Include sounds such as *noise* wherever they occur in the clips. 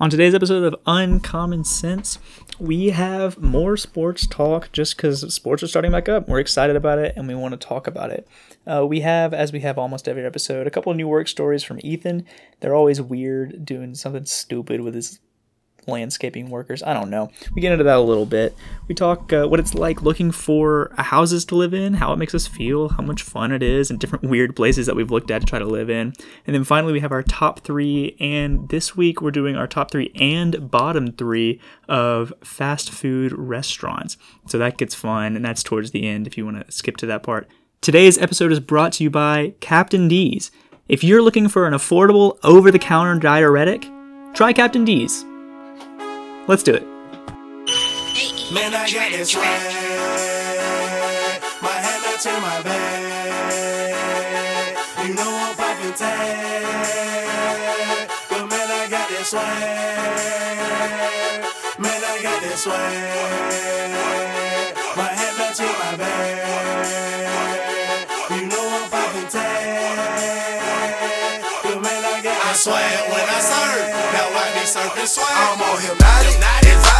On today's episode of Uncommon Sense, we have more sports talk just because sports are starting back up. We're excited about it and we want to talk about it. Uh, we have, as we have almost every episode, a couple new work stories from Ethan. They're always weird, doing something stupid with his landscaping workers. I don't know. We get into that a little bit. We talk uh, what it's like looking for houses to live in, how it makes us feel, how much fun it is, and different weird places that we've looked at to try to live in. And then finally, we have our top three. And this week, we're doing our top three and bottom three of fast food restaurants. So that gets fun, and that's towards the end if you want to skip to that part. Today's episode is brought to you by Captain D's. If you're looking for an affordable, over the counter diuretic, try Captain D's. Let's do it. Man, I got this swag. My hand up to my bag. You know I'm popping tag. But man, I got this swag. Man, I got this swag. My hand up to my bag. You know I'm popping tag. But man, I got this swear Surfing swag. I'm on hypnotic,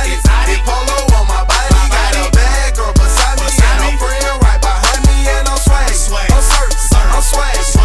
Exotic, polo on my body. Got a bad girl beside me, and friend right behind me, and I'm swag. I'm. I'm swag,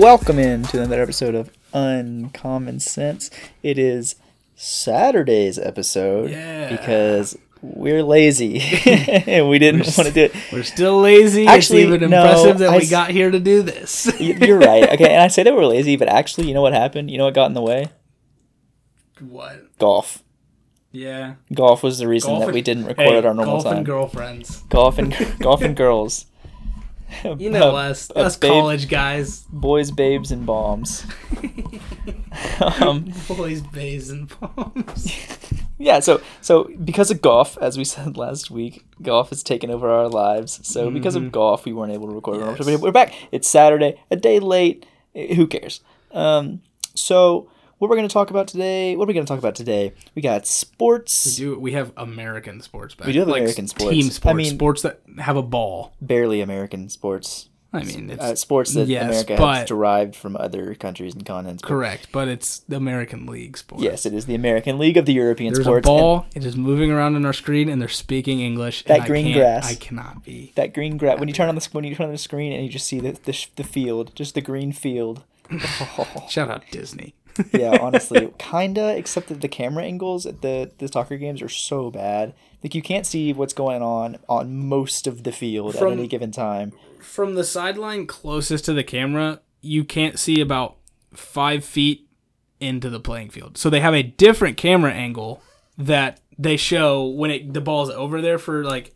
Welcome in to another episode of Uncommon Sense. It is Saturday's episode Yeah. because we're lazy and *laughs* *laughs* we didn't want to do it. We're still lazy. Actually, it's even no, impressive that I we s- got here to do this. *laughs* You're right. Okay, and I say that we're lazy, but actually, you know what happened? You know what got in the way? what? Golf. Yeah. Golf was the reason Golf that and- we didn't record Hey, at our normal golf time. and girlfriends. golf and golf and girls. *laughs* You know Uh, us, us babe- college guys, boys, babes, and bombs. *laughs* um, boys, babes, and bombs. *laughs* yeah, so so because of golf, as we said last week, golf has taken over our lives. So because of golf, we weren't able to record. Yes. We're back. It's Saturday, a day late. Eh, Who cares? Um, so what we're going to talk about today? What are we going to talk about today? We got sports. Do we have American sports back? We do have like American sports. Team sports. I mean- sports that have a ball. barely American sports. I mean, it's Uh, sports that yes, America but- has derived from other countries and continents. but correct, but it's the American League sports. Yes, it is the American League of the European There's sports. a and ball. It is moving around on our screen, and they're speaking English. That and I green can't- grass. I cannot be. that green grass. When you turn on the when you turn on the screen and you just see the the, the field, just the green field. *laughs* Shout out Disney. *laughs* yeah, honestly, *laughs* kinda. Except that the camera angles at the the soccer games are so bad. Like you can't see what's going on on most of the field From- at any given time. from the sideline closest to the camera, you can't see about five feet into the playing field. So they have a different camera angle that they show when it the ball's over there for like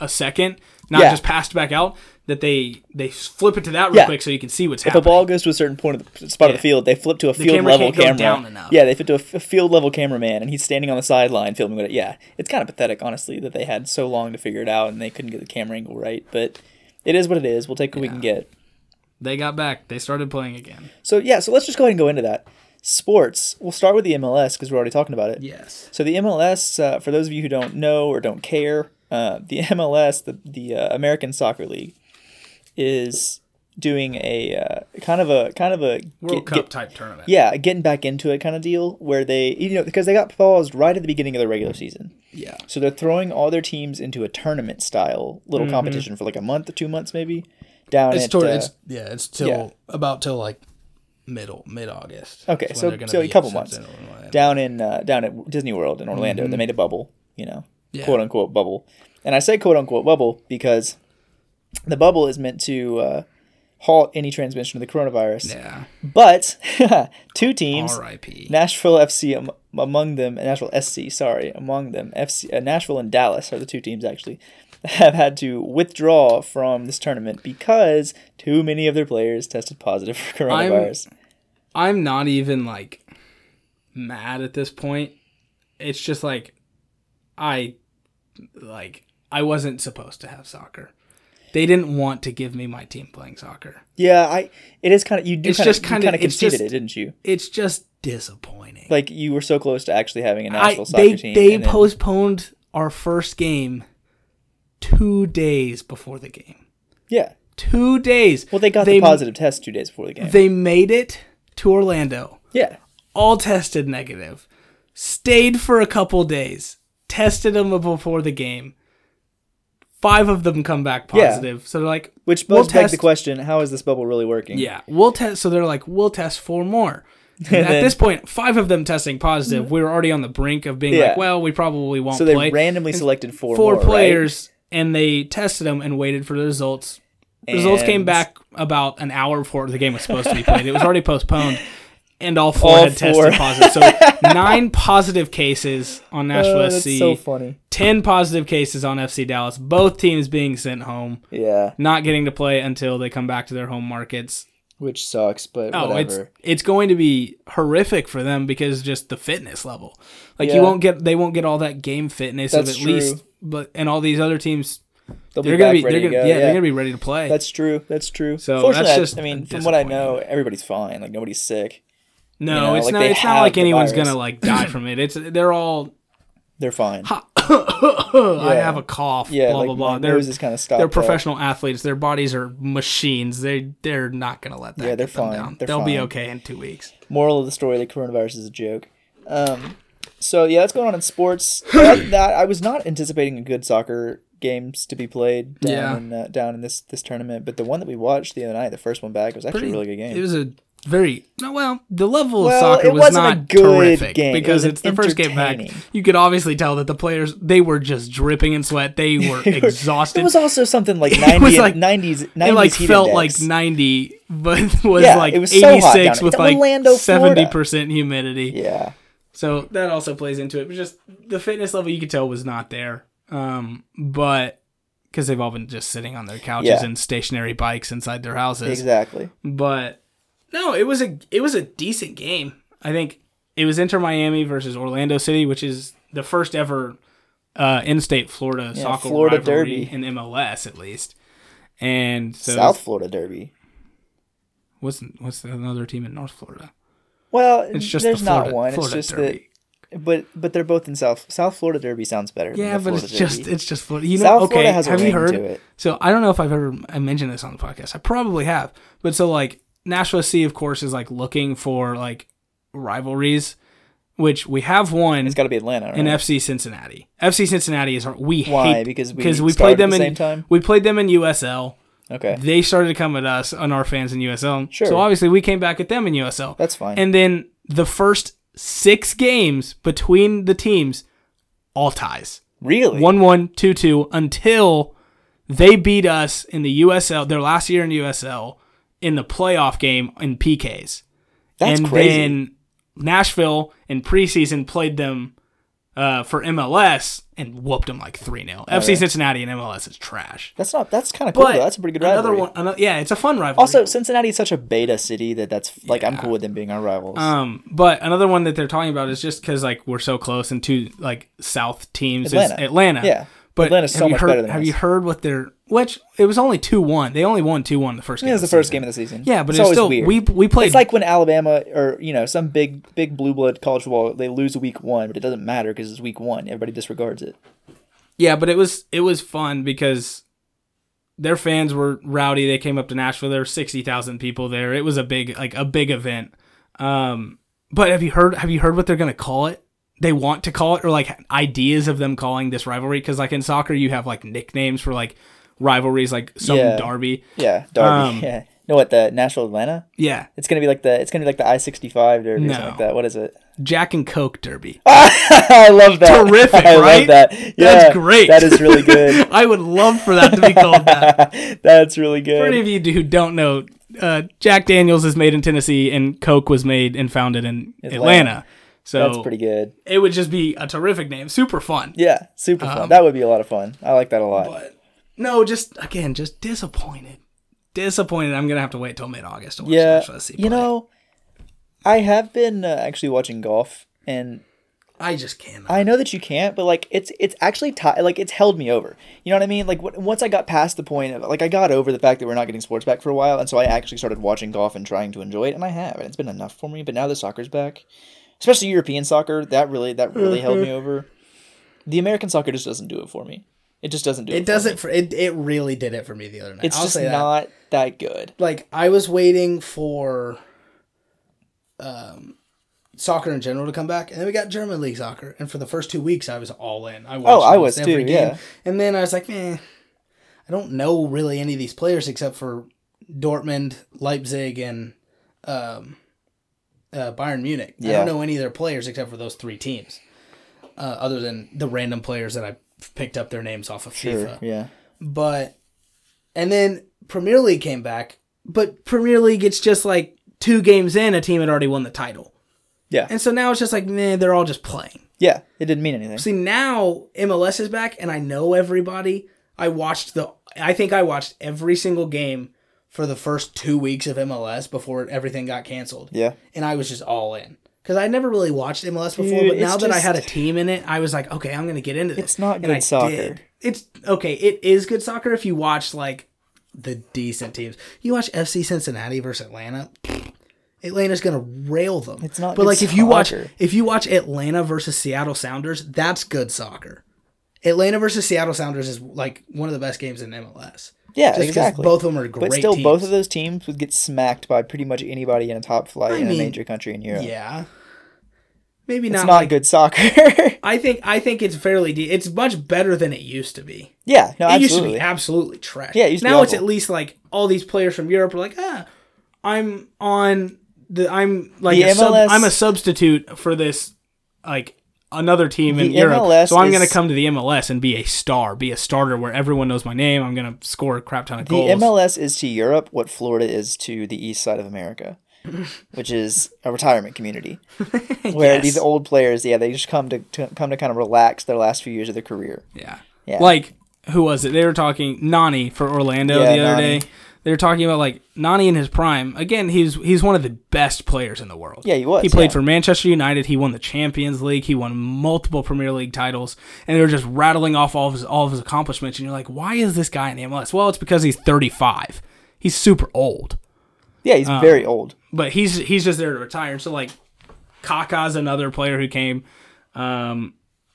a second, not Yeah. just passed back out. That they they flip it to that real Yeah. quick so you can see what's happening. If a ball goes to a certain point of the spot of the field, they flip to a field camera level can't go camera. down enough. Yeah, they flip to a, f- a field level cameraman, and he's standing on the sideline filming with it. Yeah, it's kind of pathetic, honestly, that they had so long to figure it out and they couldn't get the camera angle right. But it is what it is. We'll take what we can get. they got back. They started playing again. So yeah, so let's just go ahead and go into that. Sports. We'll start with the MLS because we're already talking about it. Yes. So the MLS, uh, for those of you who don't know or don't care, uh, the *laughs* MLS, the the uh, American Soccer League, is doing a uh, kind of a kind of a World get- Cup get- type tournament. yeah, getting back into it kind of deal where they you know because they got paused right at the beginning of the regular season. Yeah. So they're throwing all their teams into a tournament style little competition for like a month or two months maybe. Down Mm-hmm. It's at, toward, uh, it's yeah, it's till yeah. about till like middle mid August. Okay, so- so a couple months. down in uh, down at Disney World in Orlando. They made a bubble, you know, Yeah. quote unquote bubble. And I say quote unquote bubble because the bubble is meant to uh, halt any transmission of the coronavirus. Yeah. But *laughs* two teams, R.I.P. Nashville FC am- among them, Nashville SC, sorry, among them, FC, uh, Nashville and Dallas are the two teams actually. *laughs* have had to withdraw from this tournament because too many of their players tested positive for I'm- coronavirus. I'm not even like mad at this point. It's just like I like I wasn't supposed to have soccer. They didn't want to give me my team playing soccer. yeah, I. It is kind of you do It's kind of just kinda- it's conceded just- it, didn't you? It's just disappointing. Like you were so close to actually having a national soccer they team. they and then- postponed our first game 2 days before the game. Yeah. 2 days. Well, they got they, the positive test two days before the game. They made it to Orlando. yeah. all tested negative, stayed for a couple days, tested them before the game. Five of them come back Yeah. positive. So they're like, Which we'll does beg the question: How is this bubble really working? yeah, we'll test. So they're like, we'll test four more. And *laughs* And at then- this point, five of them testing positive. We were already on the brink of being Yeah. like, well, we probably won't So they play. randomly selected four four more, right? players, and they tested them and waited for the results. Results came back about an hour before the game was supposed to be played. It was already *laughs* postponed, and all four All had four. tested positive. So *laughs* nine positive cases on Nashville Oh, that's SC, so funny. ten positive cases on FC Dallas. Both teams being sent home, Yeah, not getting to play until they come back to their home markets. which sucks, but Oh, it's whatever. it's going to be horrific for them because just the fitness level. Like Yeah. you won't get they won't get all that game fitness That's of at true. least. But and all these other teams, They'll they're back gonna be ready they're to gonna go. yeah, they're gonna be ready to play. That's true. That's true. So that's just I mean, from what I know, everybody's fine. Like nobody's sick. No, you know, it's like not. It's not like anyone's virus. gonna like die from it. It's they're all. They're fine. *coughs* I have a cough. Yeah, blah like blah blah. They're kind of stopped. they're up. professional athletes. Their bodies are machines. They they're not gonna let that. Yeah, they're fine. Down. They're They'll be okay in two weeks. Moral of the story: the coronavirus is a joke. Um, so yeah, that's going on in sports. *coughs* that, that I was not anticipating a good soccer games to be played down Yeah. in uh, down in this this tournament, but the one that we watched the other night, the first one back, was actually a really good game. It was a very no. Well, the level of soccer it was good terrific game. Because was it's the first game back. You could obviously tell that the players they were just dripping in sweat. They *laughs* were exhausted. It was also something like *laughs* It 90 was like- 90s 90s it like felt index. like 90 but *laughs* was Yeah, like was so down 86 there. with like Orlando, 70% humidity Yeah. so that also plays into it but just the fitness level you could tell was not there um but because they've all been just sitting on their couches Yeah. and stationary bikes inside their houses Exactly. but no it was a it was a decent game i think it was inter miami versus orlando city which is the first ever uh, in-state florida soccer Florida derby. in mls at least and so South Florida Derby. What's what's another team in North Florida? Well, It's just there's the Florida, not one. Florida it's just Derby. that but but they're both in South South Florida Derby sounds better. than yeah, the but Florida it's just it's just Florida. You know, South okay. Florida has a have you heard? to it. So I don't know if I've ever I mentioned this on the podcast. I probably have, but so like Nashville SC, of course, is like looking for like rivalries, which we have one It's got to be Atlanta, right? in FC Cincinnati. FC Cincinnati is our, we Why? hate Because we because we played them at the in same time? we played them in USL. okay, They started to come at us on our fans in USL. Sure. So obviously we came back at them in USL. that's fine. And then the first six games between the teams, all ties. really, 1 1, 2 2, until they beat us in the USL, their last year in USL, in the playoff game in PKs. that's and crazy. then Nashville in preseason played them uh, for MLS and whooped them like 3 0. FC Cincinnati and MLS is trash. that's not. That's kind of cool. That's a pretty good another rivalry. one, another, yeah, it's a fun rivalry. Also, Cincinnati is such a beta city that that's like I'm cool with them being our rivals. Um, but another one that they're talking about is just because like we're so close and two like South teams Atlanta. is Atlanta. Yeah. but Atlanta's so much heard, better than Have us. you heard what they're? Which it was only two one. They only won two one the first game. it was of the first game of the season. Yeah, but it's, it's, always still weird. we we played It's like when Alabama or you know some big big blue blood college football they lose week one, but it doesn't matter because it's week one. Everybody disregards it. yeah, but it was it was fun because their fans were rowdy. They came up to Nashville. There were sixty thousand people there. It was a big like a big event. Um, but have you heard have you heard what they're gonna call it? They want to call it or like ideas of them calling this rivalry because like in soccer you have like nicknames for like rivalries like some Yeah. derby. Yeah, Derby. Um, *laughs* yeah. No, what the Nashville Atlanta? Yeah, It's gonna be like the it's gonna be like the I sixty five derby or something No. like that. What is it? Jack and Coke derby. *laughs* I love that. Terrific, *laughs* I right? love that. Yeah, That's great. That is really good. I would love for that to be called that. That's really good. For any of you who don't know, uh, Jack Daniels is made in Tennessee and Coke was made and founded in Atlanta. Atlanta. So That's pretty good. It would just be a terrific name, super fun. Yeah, super fun. That would be a lot of fun. I like that a lot. Um, But no, just again, just disappointed. Disappointed. I'm gonna have to wait till mid August to watch yeah, Nashville SC you know, I have been uh, actually watching golf, and I just can't. I know that you can't, but like it's it's actually ti like it's held me over. You know what I mean? Like w- once I got past the point of like I got over the fact that we're not getting sports back for a while, and so I actually started watching golf and trying to enjoy it, and I have, and it's been enough for me. But now the soccer's back, especially European soccer. That really that really held me *laughs* over. The American soccer just doesn't do it for me. It just doesn't do it. It doesn't. For, it it really did it for me the other night. It's I'll just that. not that good. like I was waiting for um soccer in general to come back, and then we got German league soccer, and for the first two weeks I was all in. I watched Oh, I was too, yeah. and then I was like, man, I don't know really any of these players except for Dortmund, Leipzig, and um, uh, Bayern Munich. I don't know any of their players except for those three teams, uh, other than the random players that I picked up their names off of Sure. FIFA Yeah. but and then Premier League came back, but Premier League it's just like two games in, a team had already won the title, Yeah. and so now it's just like man, they're all just playing. Yeah. It didn't mean anything. See now MLS is back, and I know everybody. I watched the. I think I watched every single game for the first two weeks of MLS before everything got canceled. Yeah. and I was just all in. Because I never really watched MLS before, Dude, but now that I had a team in it, I was like, okay, I'm gonna get into this. It's not And good I soccer. did. It's okay. It is good soccer if you watch like the decent teams. You watch FC Cincinnati versus Atlanta. Atlanta's gonna rail them. It's not But good like if you watch if you watch Atlanta versus Seattle Sounders, that's good soccer. Atlanta versus Seattle Sounders is like one of the best games in MLS. Yeah, Just 'cause exactly. both of them are great But still, both teams. of those teams would get smacked by pretty much anybody in a top flight I in mean, a major country in Europe. Yeah. Maybe It's not, not, like good soccer. *laughs* I think I think it's fairly de- it's much better than it used to be. yeah, no, it used to absolutely. be absolutely trash. Yeah, it used to be now it's awful. at least like all these players from Europe are like, ah, I'm on the I'm like The a sub, MLS I'm a substitute for this like another team in The Europe. MLS so I'm gonna come to the MLS and be a star, be a starter where everyone knows my name. I'm gonna score a crap ton of the goals. The MLS is to Europe what Florida is to the east side of America, *laughs* which is a retirement community *laughs* where Yes. these old players, yeah, they just come to, to come to kind of relax their last few years of their career. Yeah. Yeah. Like who was it? They were talking Nani for Orlando Yeah, the other Nani. day. They were talking about like Nani in his prime. Again, he's he's one of the best players in the world. Yeah, he was, He played yeah. for Manchester United. He won the Champions League. He won multiple Premier League titles, and they were just rattling off all of his all of his accomplishments. And you're like, why is this guy in the MLS? Well, it's because he's 35. He's super old, Yeah, he's Uh, very old. but he's he's just there to retire. And So like, Kaká's another player who came. Um,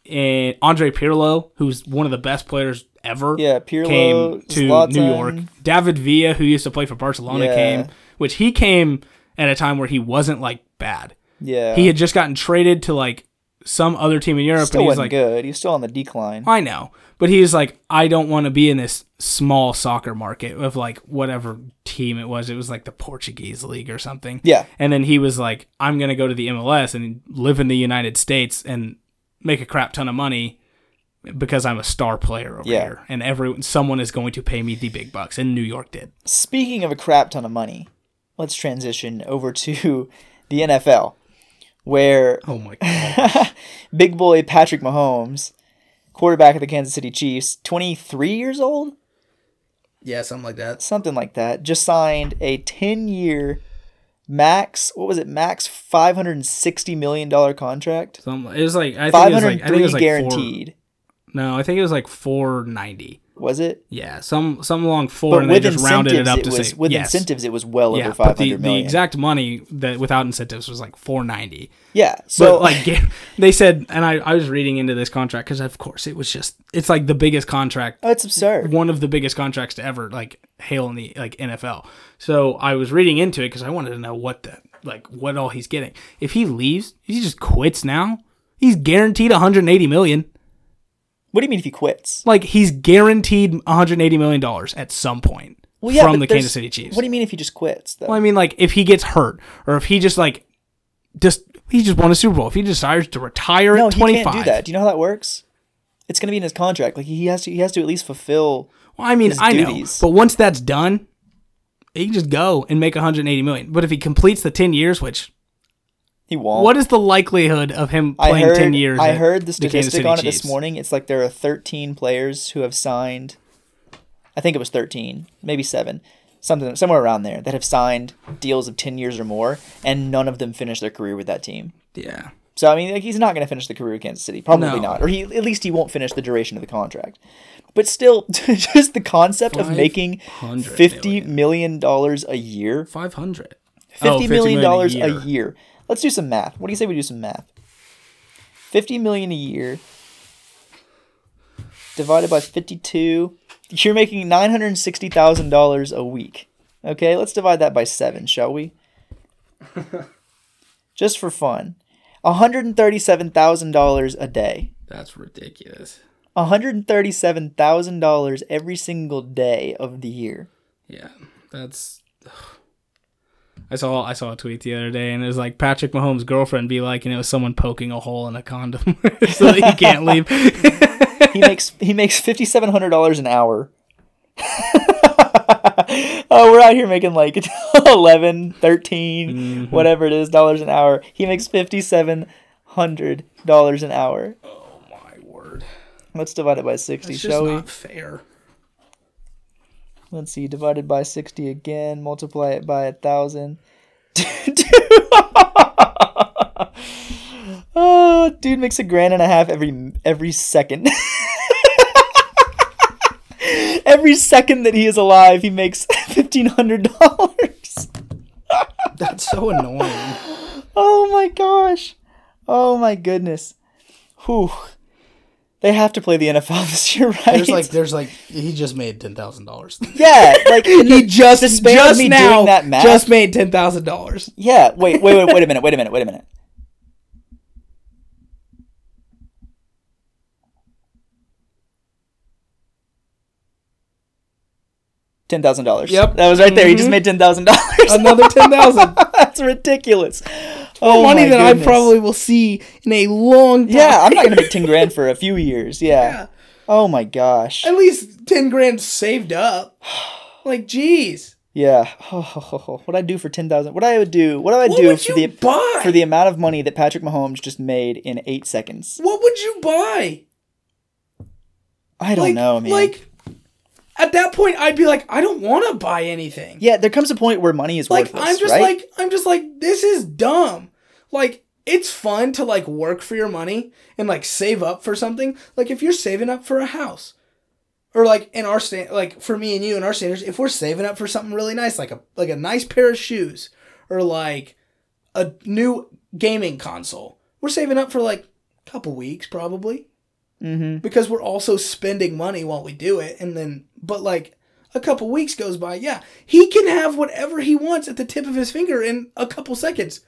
and Andre Pirlo, who's one of the best players ever, Yeah, Pirlo, came to Zlatan. New York. David Villa, who used to play for Barcelona, Yeah. came, which he came at a time where he wasn't like bad. Yeah, He had just gotten traded to like some other team in Europe, still and he's wasn't like, good. He's still on the decline. I know, but he's like, I don't want to be in this small soccer market of like whatever team it was. It was like the Portuguese league or something. Yeah. And then he was like, I'm gonna go to the MLS and live in the United States and make a crap ton of money because I'm a star player over Yeah. here, and every someone is going to pay me the big bucks. And New York did. Speaking of a crap ton of money, let's transition over to *laughs* the NFL, where Oh my *laughs* god. big boy Patrick Mahomes, quarterback of the Kansas City Chiefs, 23 years old, yeah, something like that. something like that, just signed a 10 year max, what was it, max $560 million contract? Some it was like I think it was like I think 503 it was like guaranteed. Four, no, I think it was like 490. Was it? Yeah, some some along four, But and they just rounded it up it to was say with yes. incentives, it was well Yeah, over but five the, the exact money that without incentives was like 490. yeah. So So like *laughs* they said, and I, I was reading into this contract because of course it was just it's like the biggest contract, oh, it's absurd. one of the biggest contracts to ever like hail in the like NFL. So I was reading into it because I wanted to know what the like what all he's getting. If he leaves, he just quits now. He's guaranteed 180 million. What do you mean if he quits? Like he's guaranteed 180 million dollars at some point Well, yeah, from the Kansas City Chiefs. What do you mean if he just quits? Though? Well, I mean, like if he gets hurt, or if he just like just he just won a Super Bowl. If he decides to retire no, at he 25, can't do that. Do you know how that works? It's going to be in his contract. Like he has to. He has to at least fulfill. well, I mean, I know, but once that's done, he can just go and make 180 million. But if he completes the 10 years, which He won't. What is the likelihood of him playing heard, ten years? I heard the the statistic City on it Chiefs? this morning. It's like there are 13 players who have signed. I think it was 13, maybe seven, something somewhere around there that have signed deals of 10 years or more, and none of them finish their career with that team. Yeah. So I mean, like, he's not going to finish the career with Kansas City, probably No. not, or he at least he won't finish the duration of the contract. But still, *laughs* just the concept of making fifty million dollars a year, Five hundred. Oh, fifty million dollars a year. year. Let's do some math. What do you say we do some math? Fifty million a year divided by fifty-two. You're making nine hundred sixty thousand dollars a week. Okay, let's divide that by seven, shall we? *laughs* Just for fun, one hundred thirty-seven thousand dollars a day. That's ridiculous. One hundred thirty-seven thousand dollars every single day of the year. Yeah, that's. I saw I saw a tweet the other day, and it was like Patrick Mahomes' girlfriend be like, and it was someone poking a hole in a condom *laughs* so that he can't leave. he makes he makes fifty seven hundred dollars an hour. *laughs* oh, we're out here making like *laughs* 11, 13, mm-hmm. whatever it is dollars an hour. He makes fifty seven hundred dollars an hour. Oh, my word, Let's divide it by sixty, it's just shall we? not fair. Let's see, divided by sixty again. Multiply it by a thousand. oh, *laughs* dude makes a grand and a half every every second. *laughs* every second that he is alive, he makes *laughs* fifteen hundred dollars. That's so annoying. Oh my gosh. Oh my goodness. Whew. They have to play the NFL *laughs* this year, right? There's like, there's like, he just made ten thousand dollars. yeah, *laughs* like he just the span of just now that math. just made ten thousand dollars. Yeah, wait, wait, wait, wait a minute, wait a minute, wait a minute. Ten thousand dollars. Yep. that was right there. He just mm-hmm. made ten thousand dollars. Another ten thousand. *laughs* That's ridiculous. Oh money that I probably will see in a long time. Yeah, I'm not gonna make *laughs* ten grand for a few years. Yeah. yeah. Oh my gosh. At least ten grand saved up. *sighs* Like, geez. Yeah. *laughs* what I do for ten thousand? What I would do? What do I What do would for the buy? for the amount of money that Patrick Mahomes just made in eight seconds? What would you buy? I don't like, know, man. Like, at that point, I'd be like, I don't want to buy anything. Yeah, there comes a point where money is like, worthless, I'm just right? like, I'm just like, this is dumb. Like, it's fun to like work for your money and like save up for something. Like, if you're saving up for a house, or like in our stand, like for me and you and our standards, if we're saving up for something really nice, like a like a nice pair of shoes, or like a new gaming console, we're saving up for like a couple weeks probably mm-hmm. because we're also spending money while we do it and then but like a couple weeks goes by yeah he can have whatever he wants at the tip of his finger in a couple seconds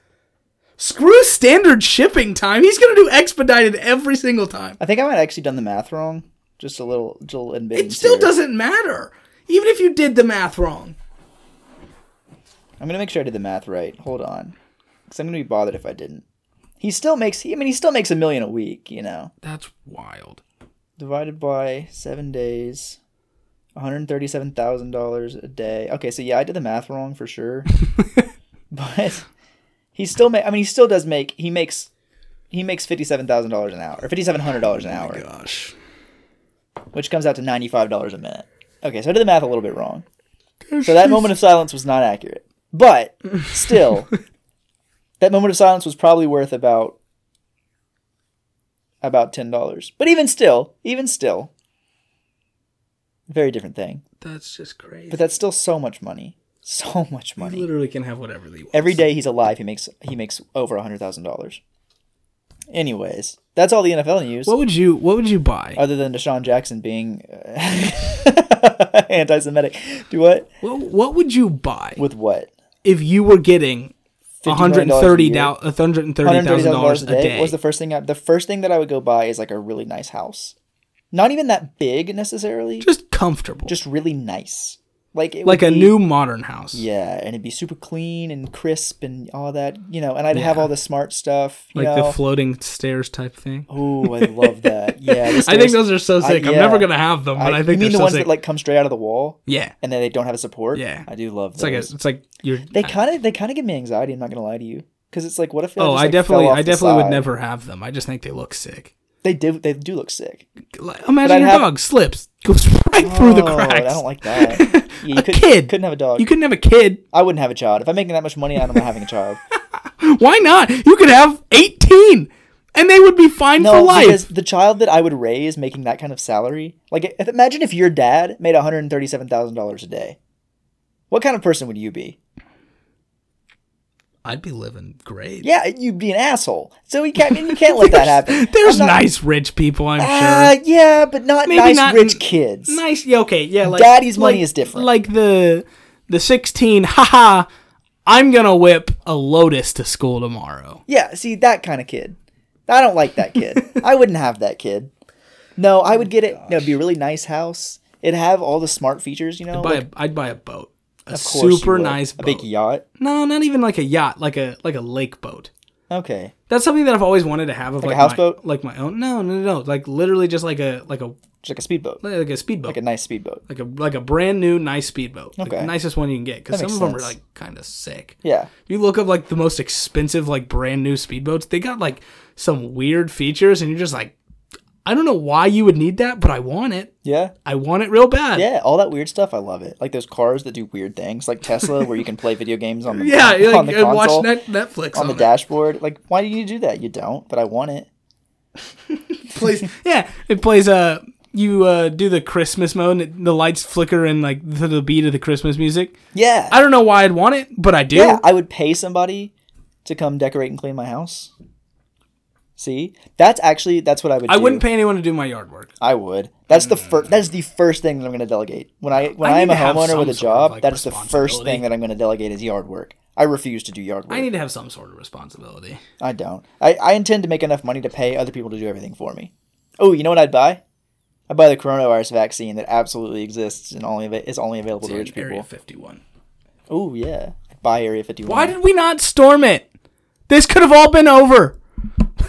screw standard shipping time he's gonna do expedited every single time I think I might have actually done the math wrong. Just a little, just a little it still here. doesn't matter even if you did the math wrong I'm gonna make sure I did the math right. Hold on, because I'm gonna be bothered if I didn't. He still makes. I mean, he still makes a million a week. You know, That's wild. divided by seven days, one hundred thirty-seven thousand dollars a day. Okay, so yeah, I did the math wrong for sure. *laughs* but he still make. I mean, he still does make. He makes. He makes fifty-seven thousand dollars an hour, or fifty-seven hundred dollars an oh hour. Gosh. which comes out to ninety-five dollars a minute. Okay, so I did the math a little bit wrong. So that moment of silence was not accurate, but *laughs* still, that moment of silence was probably worth about about ten dollars. But even still, even still, very different thing. That's just crazy. But that's still so much money, so *laughs* much he money. literally can have whatever he wants. Every day he's alive, he makes he makes over a hundred thousand dollars. Anyways, that's all the NFL news. What would you What would you buy? other than DeSean Jackson being uh, *laughs* anti-Semitic. Do what? what What would you buy With what? if you were getting $50 one million a hundred thirty year? thousand $130,000 a day? What was the first thing? I, the first thing that I would go buy is like a really nice house. Not even that big necessarily. Just, comfortable. just really nice. Like it like a be- new modern house. Yeah, and it'd be super clean and crisp and all that, you know. And I'd have all the smart stuff, you like know. the floating stairs type thing. oh, I love that. *laughs* Yeah, the I think those are so I- sick. I'm yeah. never gonna have them, but I, I, think you mean the so ones sick. that like come straight out of the wall yeah, and then they don't have a support. Yeah. I do love it's like a, it's like you're. They kind of they kind of give me anxiety. I'm not gonna lie to you, because it's like, what if? Oh, just, I like, fell definitely, I definitely would never have them. I just think they look sick. They do. They do look sick. Imagine your have- dog slips, goes right through the Oh, cracks. I don't like that. *laughs* Yeah, you A could, kid. couldn't have a dog. You couldn't have a kid. I wouldn't have a child. If I'm making that much money, I'm not want having a child. *laughs* Why not? You could have eighteen, and they would be fine for No, life. because the child that I would raise making that kind of salary, like if, imagine if your dad made one hundred thirty-seven thousand dollars a day. What kind of person would you be? I'd be living great. Yeah, you'd be an asshole. So you can't. You can't let that *laughs* happen. There's not- nice rich people, I'm Uh, sure. yeah, but not Maybe nice not rich kids. Nice, yeah, okay, yeah. Like Daddy's money like- is different. Like the the sixteen, *laughs* haha. I'm gonna whip a Lotus to school tomorrow. Yeah, see that kind of kid. I don't like that kid. *laughs* I wouldn't have that kid. No, I would get it. No, it'd be a really nice house. It'd have all the smart features, you know. Buy like, a, I'd buy a boat, a super nice a big yacht. No, not even like a yacht, like a like a lake boat. Okay, That's something that I've always wanted to have of Like a houseboat? my, like my own. No, no, no. Like literally just like a like a just like a speedboat, like a speedboat. like a nice speedboat. like a like a brand new nice speedboat. Like Okay. the nicest one you can get because some of them are like kind of sick. Yeah, you look up like the most expensive like brand new speedboats, they got like some weird features, and you're just like, I don't know why you would need that, but I want it. yeah, I want it real bad. yeah. All that weird stuff, I love it. Like those cars that do weird things, like Tesla, where you can play video games on *laughs* the yeah. *laughs* on, Like, the and watch net, Netflix on the it. dashboard. Like, why do you do that? You don't, but I want it. *laughs* plays. Yeah, it plays. Uh, you uh do the Christmas mode, and it, the lights flicker and like to the beat of the Christmas music. Yeah, I don't know why I'd want it, but I do. yeah. I would pay somebody to come decorate and clean my house. See, that's actually that's what I would. I do. wouldn't pay anyone to do my yard work. I would. That's the first. That's the first thing that I'm going to delegate when I when I I, am a homeowner with a job. like, that is the first thing that I'm going to delegate is yard work. I refuse to do yard work. I need to have some sort of responsibility. I don't. I, I intend to make enough money to pay other people to do everything for me. Oh, you know what I'd buy? I'd buy the coronavirus vaccine that absolutely exists and only is only available to rich Area people. Fifty One. Oh yeah, I'd buy Area 51. Why did we not storm it? This could have all been over.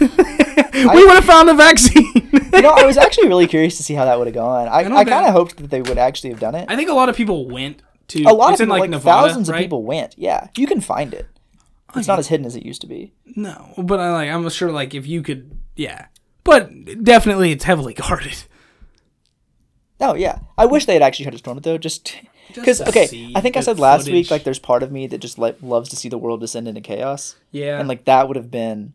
*laughs* we would have found a vaccine. you know, I was *laughs* actually really curious to see how that would have gone. I, don't I, kind of hoped that they would actually have done it. I think a lot of people went to. a lot it's of in people, like, like, Nevada, thousands right? of people went. Yeah, you can find it. Oh, it's not as hidden as it used to be. No, but I like. I'm sure like if you could, yeah. But definitely, it's heavily guarded. Oh yeah, I wish they had actually tried to storm it though. Just because, okay, I think I said last footage. week like there's part of me that just like loves to see the world descend into chaos, Yeah. and like that would have been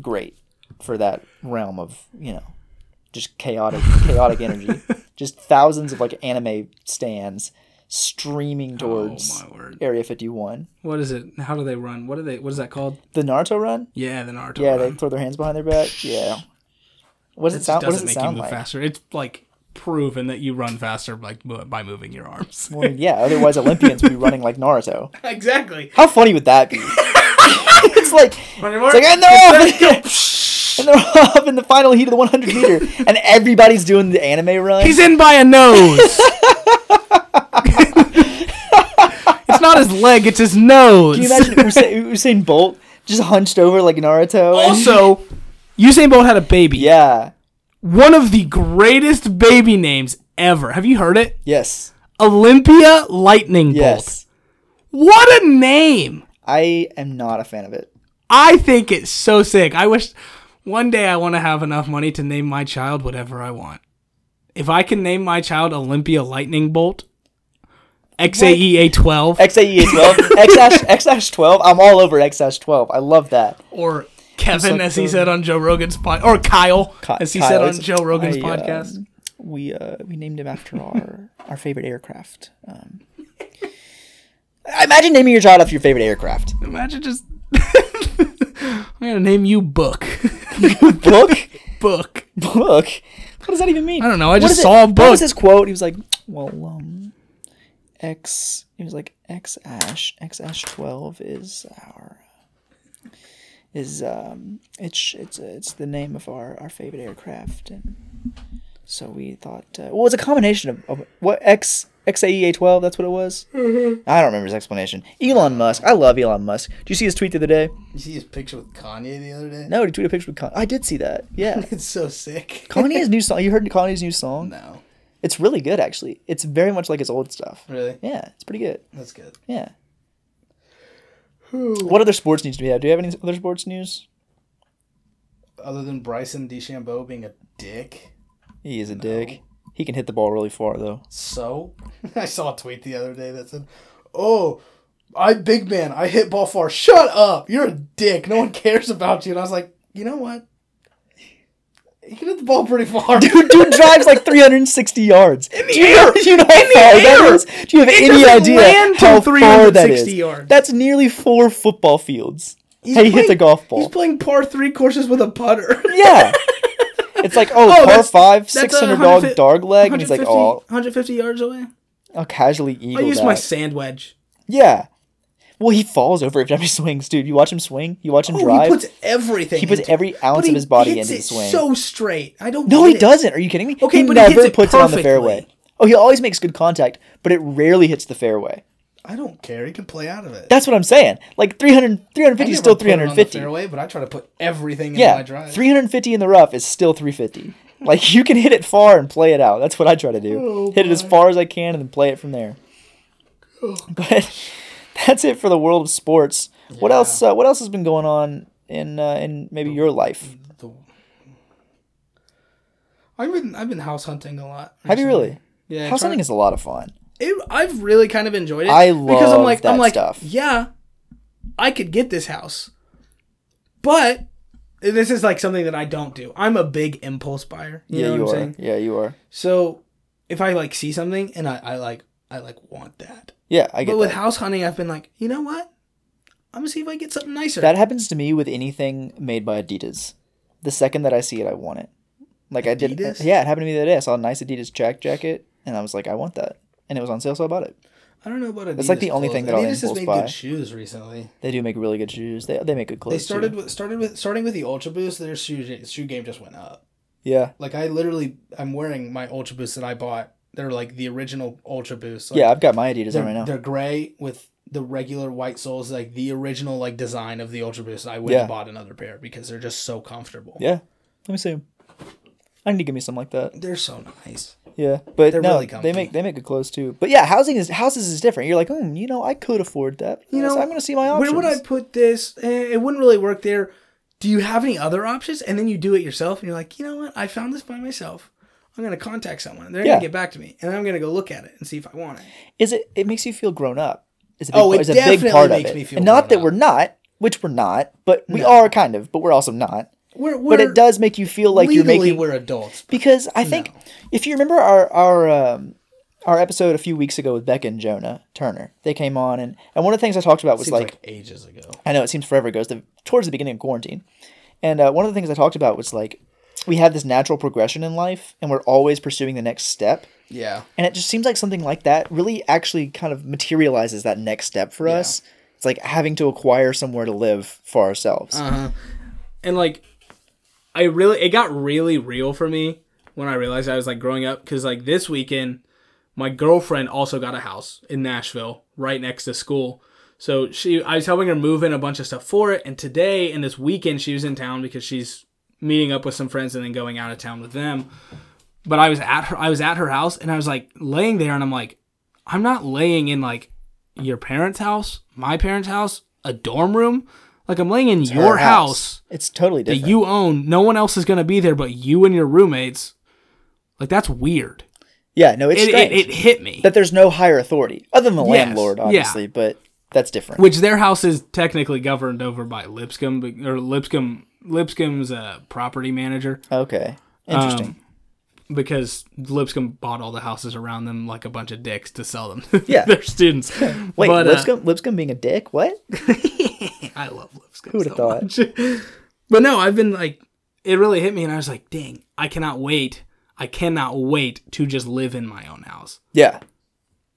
great for that realm of you know just chaotic *laughs* chaotic energy, just thousands of like anime stands streaming oh, towards oh! Area 51. What is it? How do they run? What are they? What is that called? The Naruto run, Yeah, the Naruto. yeah, they throw their hands behind their back, *laughs* yeah. What does It it sound? What does doesn't it make you move like? faster. It's like proven that you run faster like by moving your arms. Well, *laughs* yeah, otherwise Olympians would be running like Naruto. exactly. How funny would that be? *laughs* it's like it's like and they're off, *laughs* and they're off in the final heat of the 100 meter, *laughs* and everybody's doing the anime run. He's in by a nose. it's not his leg; it's his nose. Can you imagine Usain, Usain Bolt just hunched over like Naruto? also, Usain Bolt had a baby. yeah, One of the greatest baby names ever. Have you heard it? yes, Olympia Lightning Bolt. yes. What a name! I am not a fan of it. I think it's so sick. I wish one day I want to have enough money to name my child whatever I want. If I can name my child Olympia Lightning Bolt, XAEA 12, XAE 12, *laughs* X X 12. I'm all over X 12. I love that. or Kevin, so as he said on Joe Rogan's pod, or Kyle, Ki- as he Kyle, said on Joe Rogan's I, podcast. um, we uh, we named him after our our favorite aircraft. Um, imagine naming your child after your favorite aircraft. Imagine just. *laughs* I'm gonna name you Book. *laughs* Book. *laughs* book. book. What does that even mean? I don't know, I What just is it- saw a What was his quote? He was like, "Well, um, X." He was like, "X Ash X Ash twelve is our is um it's it's it's the name of our our favorite aircraft and so we thought uh, well it was a combination of, of what X XAEA twelve that's what it was. Mm-hmm. I don't remember his explanation. Elon Musk. I love Elon Musk. Did you see his tweet the other day? You see his picture with Kanye the other day? No, he tweeted a picture with Kanye. I did see that. Yeah. *laughs* It's so sick. Kanye's new *laughs* song. You heard Kanye's new song? No. It's really good, actually. It's very much like his old stuff. Really? Yeah, it's pretty good. That's good. Yeah. What other sports news do we have? Do you have any other sports news? Other than Bryson DeChambeau being a dick. He is a dick. He can hit the ball really far though. So, *laughs* I saw a tweet the other day that said, "Oh, I big man, I hit ball far. Shut up, you're a dick. No one cares about you." And I was like, you know what? He can hit the ball pretty far. Dude, dude *laughs* drives like 360 yards. In the do you air! know, *laughs* do you know how In the far that is? Do you have It any idea how far that 360 yards. That's nearly four football fields. He's hey, he hits a golf ball. He's playing par three courses with a putter. Yeah. It's like, oh, *laughs* Oh, par five, 600 dog dog leg. And he's like, 150 oh, 150 yards away. I'll casually eagle. I use my sand wedge. Yeah. Well, he falls over every time he *laughs* swings, dude. You watch him swing. You watch him Oh, drive. he puts everything. He puts every it. ounce of his body into the swing. So straight. I don't. no, he it. doesn't. Are you kidding me? Okay, he but he never hits it puts it on the fairway. Oh, he always makes good contact, but it rarely hits the fairway. I don't care. He can play out of it. That's what I'm saying. Like 300, 350 is still never put it on the 350. fairway, but I try to put everything in my Yeah, drive. 350 in the rough is still 350. Like you can hit it far and play it out. That's what I try to do. Oh, hit it as far as I can and then play it from there. *laughs* But that's it for the world of sports. What else? Uh, what else has been going on in uh, in maybe your life? The- I've been I've been house hunting a lot. Have you really? Yeah, House hunting is a lot of fun. It, I've really kind of enjoyed it. I because I'm like that I'm like stuff. yeah, I could get this house, but this is like something that I don't do. I'm a big impulse buyer. You yeah, know you what are. I'm saying? Yeah, you are. So if I like see something and I, I like I like want that, Yeah, I get but with that. house hunting, I've been like, you know what? I'm gonna see if I get something nicer. That happens to me with anything made by Adidas. The second that I see it, I want it. Like I did. Yeah, it happened to me the other day. I saw a nice Adidas track jacket, and I was like, I want that. And it was on sale, so I bought it. I don't know about Adidas. It's like the only clothes. thing that I'll Adidas has impulse made buy. good shoes recently. They do make really good shoes. They, they make good clothes. They started too. with started with starting with the Ultra Boost. Their shoe shoe game just went up. Yeah, Like I literally, I'm wearing my Ultra Boost that I bought. They're like the original Ultra Boost. Like, yeah. I've got my Adidas on right now. they're gray with the regular white soles, like the original like design of the Ultra Boost. I would yeah. and bought another pair because they're just so comfortable. Yeah, let me see 'em. I need to give me something like that. They're so nice. Yeah, but They're no, really they comfy. make they make good clothes too. But yeah, housing is houses is different. You're like, hmm, you know, I could afford that. You know, I'm gonna see my options. Where would I put this? Eh, it wouldn't really work there. Do you have any other options? And then you do it yourself, and you're like, you know what? I found this by myself. I'm gonna contact someone. They're Yeah. gonna get back to me, and I'm gonna go look at it and see if I want it. Is it? It makes you feel grown up. A big, Oh, it it's a big definitely part makes of it. me feel and not that up. we're not, which we're not, but we No. are kind of, but we're also not. We're, we're But it does make you feel like you're making we're adults. because I think if you remember our our um, our episode a few weeks ago with Becca and Jonah Turner, they came on and and one of the things I talked about was Seems like like, ages ago. I know it seems forever ago. It's the, towards the beginning of quarantine. And uh, one of the things I talked about was like we have this natural progression in life and we're always pursuing the next step. Yeah. And it just seems like something like that really actually kind of materializes that next step for us. It's like having to acquire somewhere to live for ourselves. Uh-huh. and like i really it got really real for me when i realized i was like growing up because like this weekend my girlfriend also got a house in nashville right next to school. So she i was helping her move in a bunch of stuff for it and today and this weekend she was in town because she's meeting up with some friends and then going out of town with them. But i was at her i was at her house and i was like laying there and i'm like i'm not laying in like your parents house my parents house a dorm room like i'm laying in your Our house It's totally that different. you own. No one else is going to be there but you and your roommates. Like that's weird. yeah, no, it's It, it, it hit me. that there's no higher authority other than the Yes, landlord, yeah. obviously, but that's different. Which their house is technically governed over by Lipscomb or Lipscomb Lipscomb's uh, property manager okay. Interesting. Um, because Lipscomb bought all the houses around them like a bunch of dicks to sell them to *laughs* Yeah. their students. *laughs* Wait, but, uh, Lipscomb, Lipscomb being a dick? What? *laughs* I love Lipscomb. Who would've so thought? much. but no, I've been like, it really hit me, and I was like, dang, I cannot wait. I cannot wait to just live in my own house. Yeah.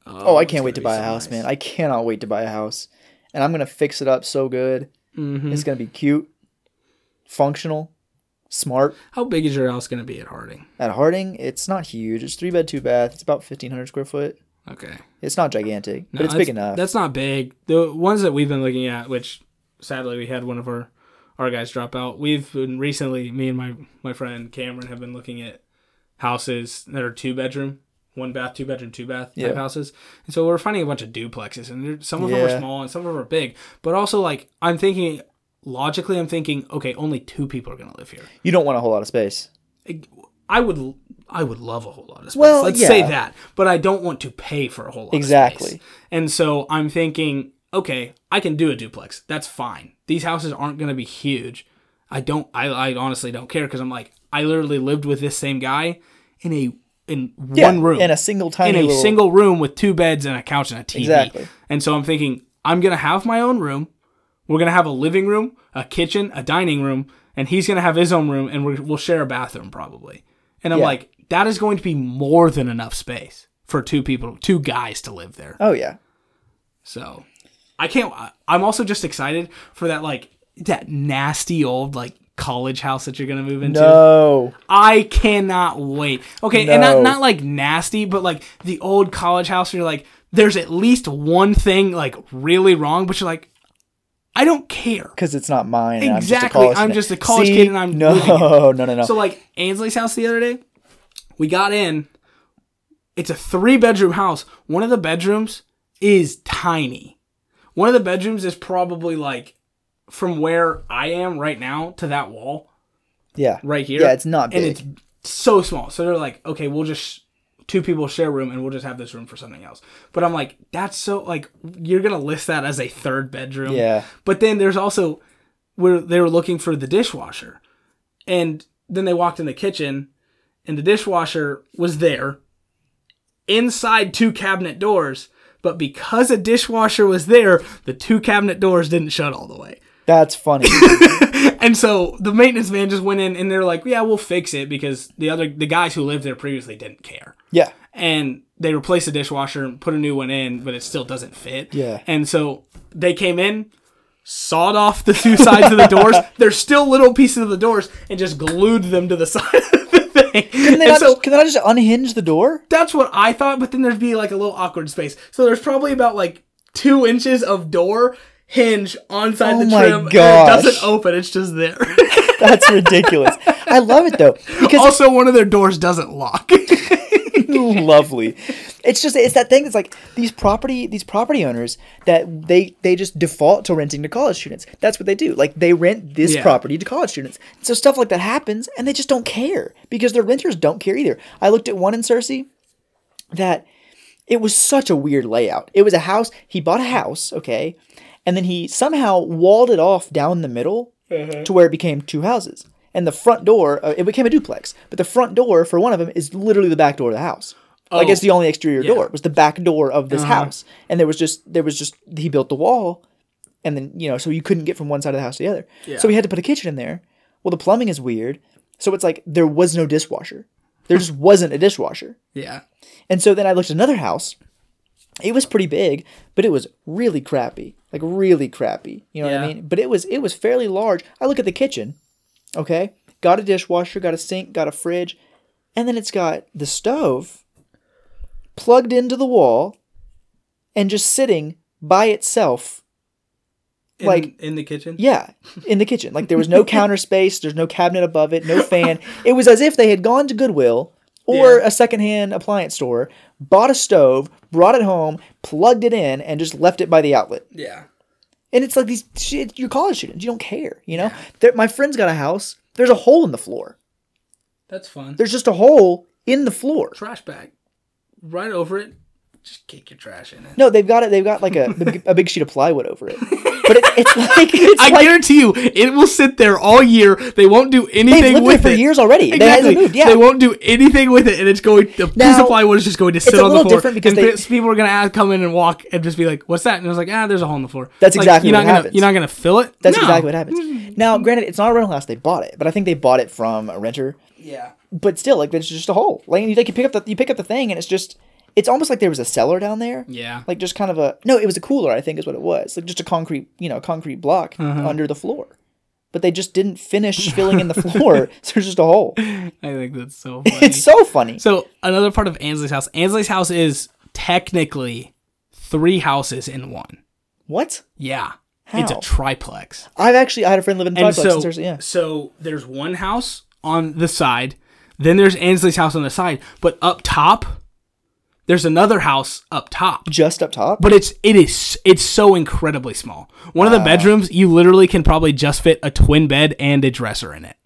Oh, I can't wait to buy so a house, nice. man. I cannot wait to buy a house. And I'm going to fix it up so good. Mm-hmm. It's going to be cute, functional, smart. How big is your house going to be at Harding? At Harding, it's not huge. It's three bed, two bath. It's about 1,500 square foot. Okay, It's not gigantic, but it's big enough. That's not big. The ones that we've been looking at, which sadly we had one of our our guys drop out. We've been recently, me and my my friend Cameron have been looking at houses that are two bedroom, one bath, two bedroom, two bath type Yeah. houses. And so we're finding a bunch of duplexes, and some of them are small and some of them are big. But also, like I'm thinking logically, I'm thinking, okay, only two people are gonna live here. You don't want a whole lot of space. I would I would love a whole lot of space. Well, Let's say that, but I don't want to pay for a whole lot. Of Exactly. And so I'm thinking, okay, I can do a duplex. That's fine. These houses aren't going to be huge. I don't. I, I honestly don't care because I'm like I literally lived with this same guy in a in Yeah, one room in a single tiny in a little- single room with two beds and a couch and a TV. Exactly. And so I'm thinking I'm gonna have my own room. We're gonna have a living room, a kitchen, a dining room, and he's gonna have his own room, and we're, we'll share a bathroom probably. And I'm Yeah. like, that is going to be more than enough space for two people, two guys to live there. Oh yeah. So I can't. I'm also just excited for that like that nasty old like college house that you're gonna move into. No. I cannot wait. Okay, and not not like nasty, but like the old college house where you're like, there's at least one thing like really wrong, but you're like, I don't care. Because it's not mine. Exactly, I'm just just a a college college See? kid and I'm no, *laughs* no, no, no. So like Ainsley's house the other day, we got in. It's a three bedroom house. One of the bedrooms is tiny. One of the bedrooms is probably like from where I am right now to that wall yeah, right here. Yeah, it's not big. And it's so small. So they're like, okay, we'll just two people share room and we'll just have this room for something else. But I'm like, that's so like you're gonna list that as a third bedroom. Yeah. But then there's also where they were looking for the dishwasher. And then they walked in the kitchen and the dishwasher was there inside two cabinet doors. But because a dishwasher was there, the two cabinet doors didn't shut all the way. That's funny. *laughs* And so the maintenance man just went in and they're like, "Yeah, we'll fix it," because the other the guys who lived there previously didn't care. yeah. And they replaced the dishwasher and put a new one in, but it still doesn't fit. Yeah. And so they came in, sawed off the two sides of the doors. *laughs* They're still little pieces of the doors, and just glued them to the *laughs* side of the thing. Can they, And not so just, can they not just unhinge the door? that's what I thought, but then there'd be like a little awkward space. So there's probably about like two inches of door hinge on side Oh the trim. And it doesn't open, it's just there. *laughs* That's ridiculous. I love it though because also, one of their doors doesn't lock. *laughs* lovely. It's just it's that thing that's like these property these property owners that they they just default to renting to college students. That's what they do. Like they rent this Yeah. property to college students. So stuff like that happens and they just don't care because their renters don't care either. I looked at one in Searcy that it was such a weird layout. It was a house, he bought a house, okay? And then he somehow walled it off down the middle to where it became two houses. And the front door, uh, it became a duplex. But the front door for one of them is literally the back door of the house. Like Oh. it's the only exterior Yeah. door. It was the back door of this house. And there was just there was just he built the wall and then, you know, so you couldn't get from one side of the house to the other. So he had to put a kitchen in there. Well, the plumbing is weird. So it's like there was no dishwasher. There just *laughs* wasn't a dishwasher. yeah. And so then I looked at another house. It was pretty big, but it was really crappy. Like really crappy. You know what I mean? But it was it was fairly large. I look at the kitchen. Okay? Got a dishwasher, got a sink, got a fridge, and then it's got the stove plugged into the wall and just sitting by itself. In, Like- in the kitchen. Yeah, in the kitchen. Like there was no *laughs* counter space, there's no cabinet above it, no fan. It was as if they had gone to Goodwill or Yeah. a secondhand appliance store, bought a stove, brought it home, plugged it in, and just left it by the outlet. Yeah. And it's like these shit, you're college students, you don't care, you know? There- My friend's got a house. There's a hole in the floor. That's fun. There's just a hole in the floor. trash bag. Right over it. Just kick your trash in it. No, they've got it. They've got like a *laughs* a big sheet of plywood over it. *laughs* But it, it's like *laughs* it's I like guarantee you, it will sit there all year. They won't do anything with there for it. years already. They Exactly. moved. Yeah, They won't do anything with it, and it's going. The piece Now, of plywood is just going to sit on the floor. because they- pe- people are going to come in and walk and just be like, "What's that?" And I was like, "Ah, there's a hole in the floor." That's Like, exactly you're what not gonna, happens. You're not going to fill it. That's No. exactly what happens. Now, granted, it's not a rental house. They bought it, but I think they bought it from a renter. Yeah. But still, like, there's just a hole. Like, you, like, you pick up the you pick up the thing, and it's just it's almost like there was a cellar down there. Yeah. Like just kind of a no, it was a cooler. I think is what it was. Like just a concrete, you know, concrete block Uh-huh. under the floor. But they just didn't finish *laughs* filling in the floor, *laughs* so there's just a hole. I think that's so *laughs* funny. It's so funny. So another part of Ansley's house. Ansley's house is technically three houses in one. What? Yeah. It's a triplex. I've actually I had a friend live in And triplex. so, Searcy, yeah. so there's one house on the side, then there's Ansley's house on the side, but up top There's another house up top. Just up top. But it's it is it's so incredibly small. One of the bedrooms you literally can probably just fit a twin bed and a dresser in it.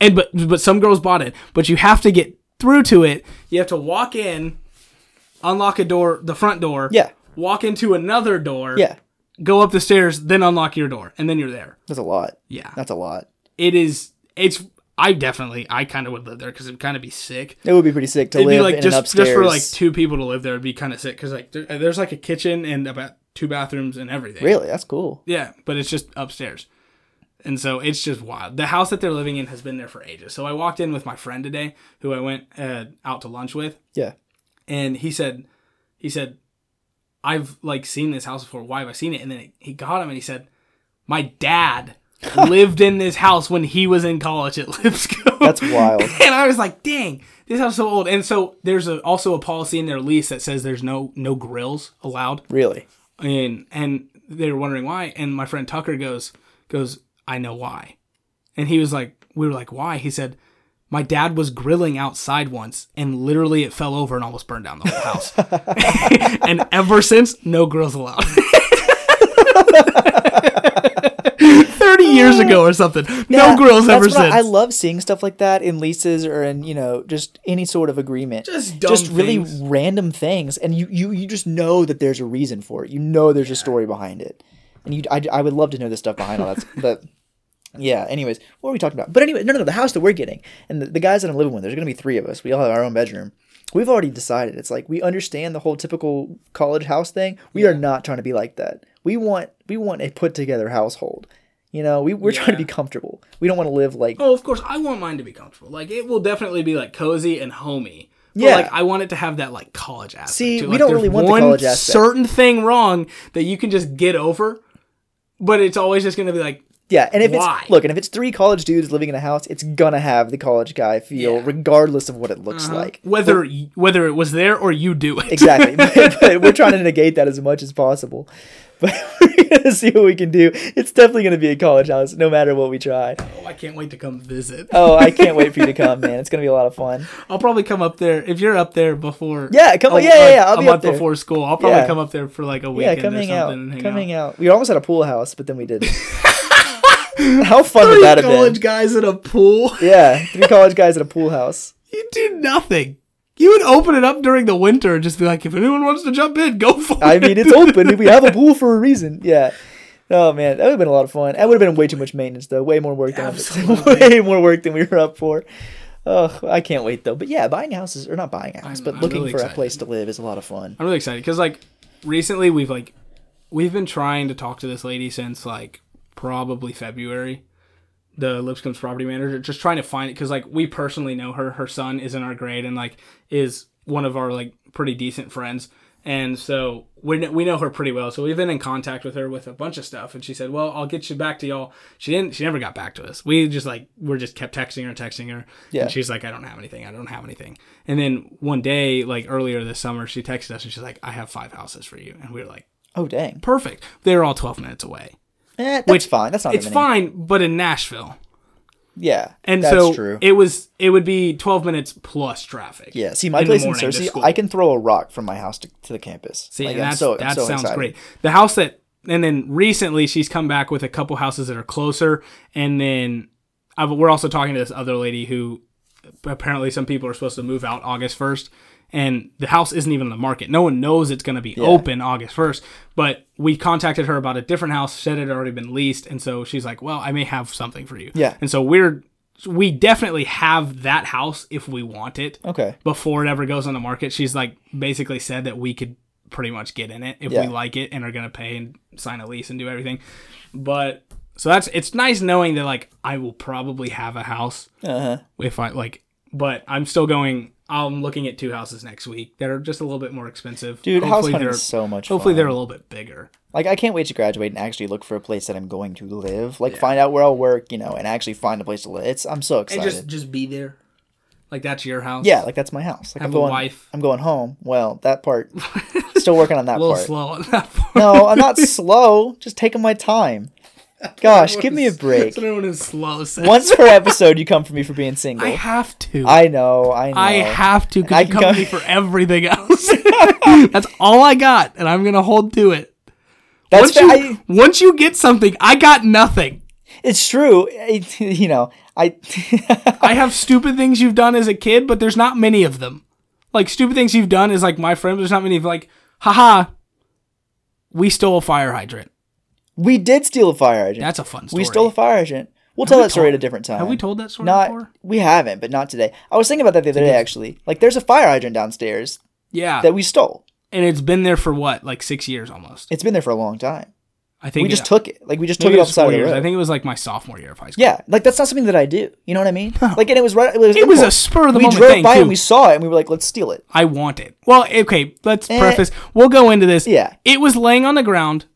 And but but some girls bought it, but you have to get through to it. You have to walk in, unlock a door, the front door. Yeah. Walk into another door. yeah, Go up the stairs, then unlock your door, and then you're there. that's a lot. Yeah. That's a lot. It is. It's. I definitely. I kind of would live there because it'd kind of be sick. It would be pretty sick to It'd live like in just an upstairs. just for like two people to live there. It'd be kind of sick because like there, there's like a kitchen and about two bathrooms and everything. really, that's cool. Yeah, but it's just upstairs. And so it's just wild. The house that they're living in has been there for ages. So I walked in with my friend today, who I went uh, out to lunch with, Yeah. and he said, he said, I've like seen this house before. Why have I seen it? And then he got him and he said, my dad *laughs* lived in this house when he was in college at Lipscomb. That's wild. *laughs* and I was like, dang, this house is so old. And so there's a, also a policy in their lease that says there's no no grills allowed Really. and and they were wondering why and my friend tucker goes goes i know why and he was like we were like why he said my dad was grilling outside once and literally it fell over and almost burned down the whole house *laughs* and ever since no grills allowed 30 years ago or something no Yeah, grills that's ever since I, I love seeing stuff like that in leases or in you know just any sort of agreement. Just dumb just really things. random things, and you you you just know that there's a reason for it. You know there's a story behind it, and you I, I would love to know the stuff behind all that. but yeah, anyways, what were we talking about? But anyway, no, no, no, the house that we're getting and the, the guys that I'm living with. There's gonna be three of us. We all have our own bedroom. We've already decided. It's like we understand the whole typical college house thing. We are not trying to be like that. We want we want a put together household. You know, we, we're trying to be comfortable. We don't want to live like Oh, of course, I want mine to be comfortable. Like it will definitely be like cozy and homey. But, Yeah. like I want it to have that like college aspect. See, to it. we Like, don't really want the one college aspect. certain thing wrong that you can just get over, but it's always just gonna be like, Yeah, and if Why? it's look, and if it's three college dudes living in a house, it's gonna have the college guy feel, Yeah. Uh-huh. regardless of what it looks like. whether y whether it was there or you do it. Exactly, but, *laughs* *laughs* but we're trying to negate that as much as possible. *laughs* But we're gonna see what we can do. It's definitely gonna be a college house, no matter what we try. Oh, I can't wait to come visit. Oh, I can't wait for you to come, *laughs* man. It's gonna be a lot of fun. I'll probably come up there if you're up there before. Yeah, come- a- yeah, yeah, yeah, I'll a be up month there. before school. I'll probably Yeah. come up there for like a Yeah, weekend come or something. out. and hang Come out. out. We almost had a pool house, but then we didn't. *laughs* How fun would that have been? college guys in a pool. Yeah, three college guys at a pool house. You do nothing. You would open it up during the winter and just be like, if anyone wants to jump in, go *laughs* for I it. mean, it's open. We have a *laughs* pool for a reason. Yeah. Oh man, that would have been a lot of fun. That would have been way too much maintenance, though. Way more work than *laughs* way more work than we were up for. Oh, I can't wait though. But yeah, buying houses or not buying a house, I'm- but I'm looking really for a place to live is a lot of fun. I'm really excited because like recently we've like we've been trying to talk to this lady since like probably February. The Lipscomb's property manager, just trying to find it because like we personally know her. Her son is in our grade and like is one of our like pretty decent friends, and so we we know her pretty well. So we've been in contact with her with a bunch of stuff, and she said, "Well, I'll get you back to y'all." She didn't. She never got back to us. We just like we're just kept texting her, texting her. Yeah. And she's like, "I don't have anything. I don't have anything." And then one day, like earlier this summer, she texted us and she's like, "I have five houses for you," and we were like, Oh dang, "Perfect." They're all twelve minutes away. Eh, that's Which- fine. That's not. It's fine, but in Nashville, Yeah, and so true. it was. It would be twelve minutes plus traffic. yeah, see, my in place in Searcy. I can throw a rock from my house to, to the campus. See, Like, that's, so- that so sounds excited. great. The house that, and then recently she's come back with a couple houses that are closer, and then i we're also talking to this other lady who apparently some people are supposed to move out August first, and the house isn't even on the market. No one knows it's going to be open August first, but we contacted her about a different house, said it had already been leased, and so she's like, "Well, I may have something for you." Yeah. and so we're we definitely have that house if we want it Okay. before it ever goes on the market. She's like basically said that we could pretty much get in it if Yeah. we like it and are gonna pay and sign a lease and do everything. But so that's it's nice knowing that like I will probably have a house Uh huh. if I like. But I'm still going. I'm looking at two houses next week that are just a little bit more expensive. Dude, house hopefully hunting they're is so much hopefully fun. they're a little bit bigger. Like I can't wait to graduate and actually look for a place that I'm going to live. Like find out where I'll work, you know, and actually find a place to live. It's I'm so excited. And just just be there. Like that's your house. yeah, like that's my house. Like Have I'm a going. wife. I'm going home. Well, that part. *laughs* still working on that A little part. slow on that part. No, I'm not slow. Just taking my time. Gosh, give me a break. That's *laughs* what everyone in slow says. Once per *laughs* episode, you come for me for being single. I have to. I know, I know. I have to because you come come- to me for *laughs* everything else. That's all I got, and I'm gonna hold to it. That's Once fa- you, I- once you get something, I got nothing. it's true. It- you know, I. I have stupid things you've done as a kid, but there's not many of them. Like stupid things you've done is like my friend. There's not many of like, haha, we stole a fire hydrant. We did steal a fire hydrant. That's a fun story. we stole a fire hydrant. We'll tell we that story told- at a different time. Have we told that story Not before? we haven't, but not today. I was thinking about that the other day actually. Like, there's a fire hydrant downstairs Yeah, that we stole. and it's been there for what, like six years almost. It's been there for a long time. I think We just took it. Like we just took it it off the side of the road. I think it was like my sophomore year of high school. Yeah, like that's not something that I do. You know what I mean? Like, and it was right. It was, It was a spur of the we moment We drove by too. and we saw it, and we were like, "Let's steal it." I want it. Well, okay, let's Eh. preface. We'll go into this. Yeah. It was laying on the ground.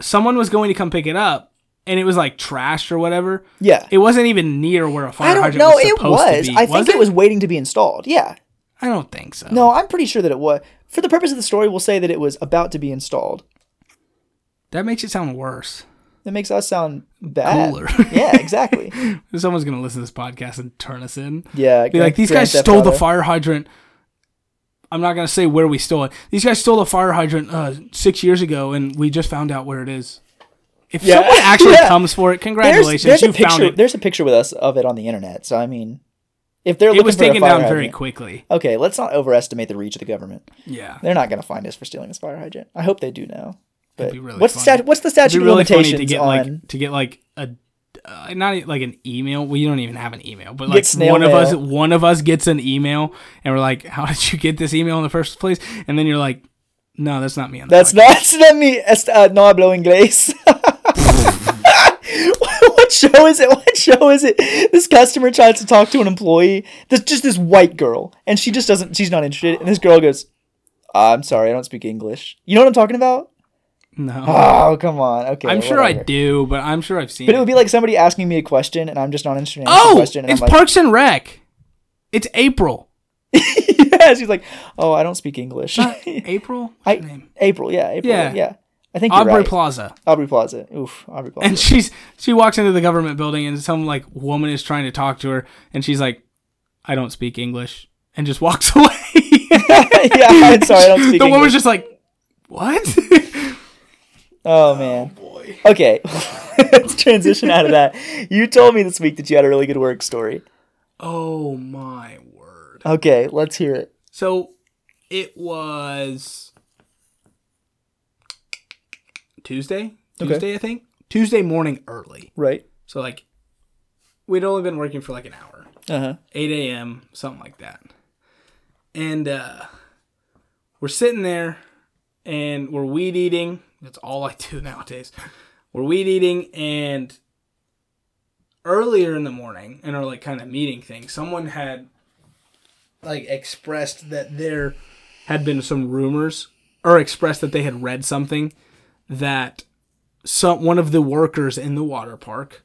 Someone was going to come pick it up, and it was like trashed or whatever. Yeah, It wasn't even near where a fire I don't hydrant know. was It supposed was. to be. I think it? it was waiting to be installed. Yeah. I don't think so. No, I'm pretty sure that it was. For the purpose of the story, we'll say that it was about to be installed. That makes it sound worse. That makes us sound bad. Cooler. *laughs* yeah, exactly. *laughs* Someone's gonna listen to this podcast and turn us in. Yeah, Be like, these guys stole the fire hydrant. I'm not gonna say where we stole it. These guys stole the fire hydrant uh, six years ago, and we just found out where it is. If Yeah. someone actually Yeah. comes for it, congratulations, there's a you found it. There's a picture with us of it on the internet. So I mean, if they're It looking was for a taken fire down very quickly. Okay, let's not overestimate the reach of the government. Yeah. They're not going to find us for stealing this fire hydrant. I hope they do now. But really what's the stat- what's the statute of really limitations to get on? like to get like a uh, not like an email. Well, you don't even have an email, but like one of us, one of us gets an email, and we're like, "How did you get this email in the first place?" And then you're like, "No, that's not me." That's podcast." not, *laughs* that's not me. Uh, no hablo inglés. *laughs* what show is it? What show is it? This customer tries to talk to an employee. There's just this white girl, and she just doesn't. She's not interested. And this girl goes, "I'm sorry, I don't speak English." You know what I'm talking about? No, Oh, come on. Okay, I'm sure I do, but I'm sure I've seen. But it would be like somebody asking me a question, and I'm just not interested in answering the oh, question. And it's I'm like, Parks and Rec. It's April. *laughs* yeah. She's like, "Oh, I don't speak English." *laughs* April. I? April, yeah, April, Yeah. yeah. I think Aubrey right. Plaza. Aubrey Plaza. Oof, Aubrey Plaza. And she's she walks into the government building, and some like woman is trying to talk to her, and she's like, "I don't speak English," and just walks *laughs* away. yeah, I'm sorry, I don't speak the English. woman's just like, "What?" Oh man. boy. Okay. *laughs* Let's transition out of that. You told me this week that you had a really good work story. oh my word! Okay, let's hear it. So it was Tuesday. Okay. Tuesday, I think. Tuesday morning early. Right. So like, we'd only been working for like an hour. Uh huh. 8 a.m., something like that. And uh, we're sitting there and we're weed eating. That's all I do *laughs* nowadays. We're weed eating, and earlier in the morning, in our like kind of meeting thing, someone had like expressed that there had been some rumors or expressed that they had read something that some one of the workers in the water park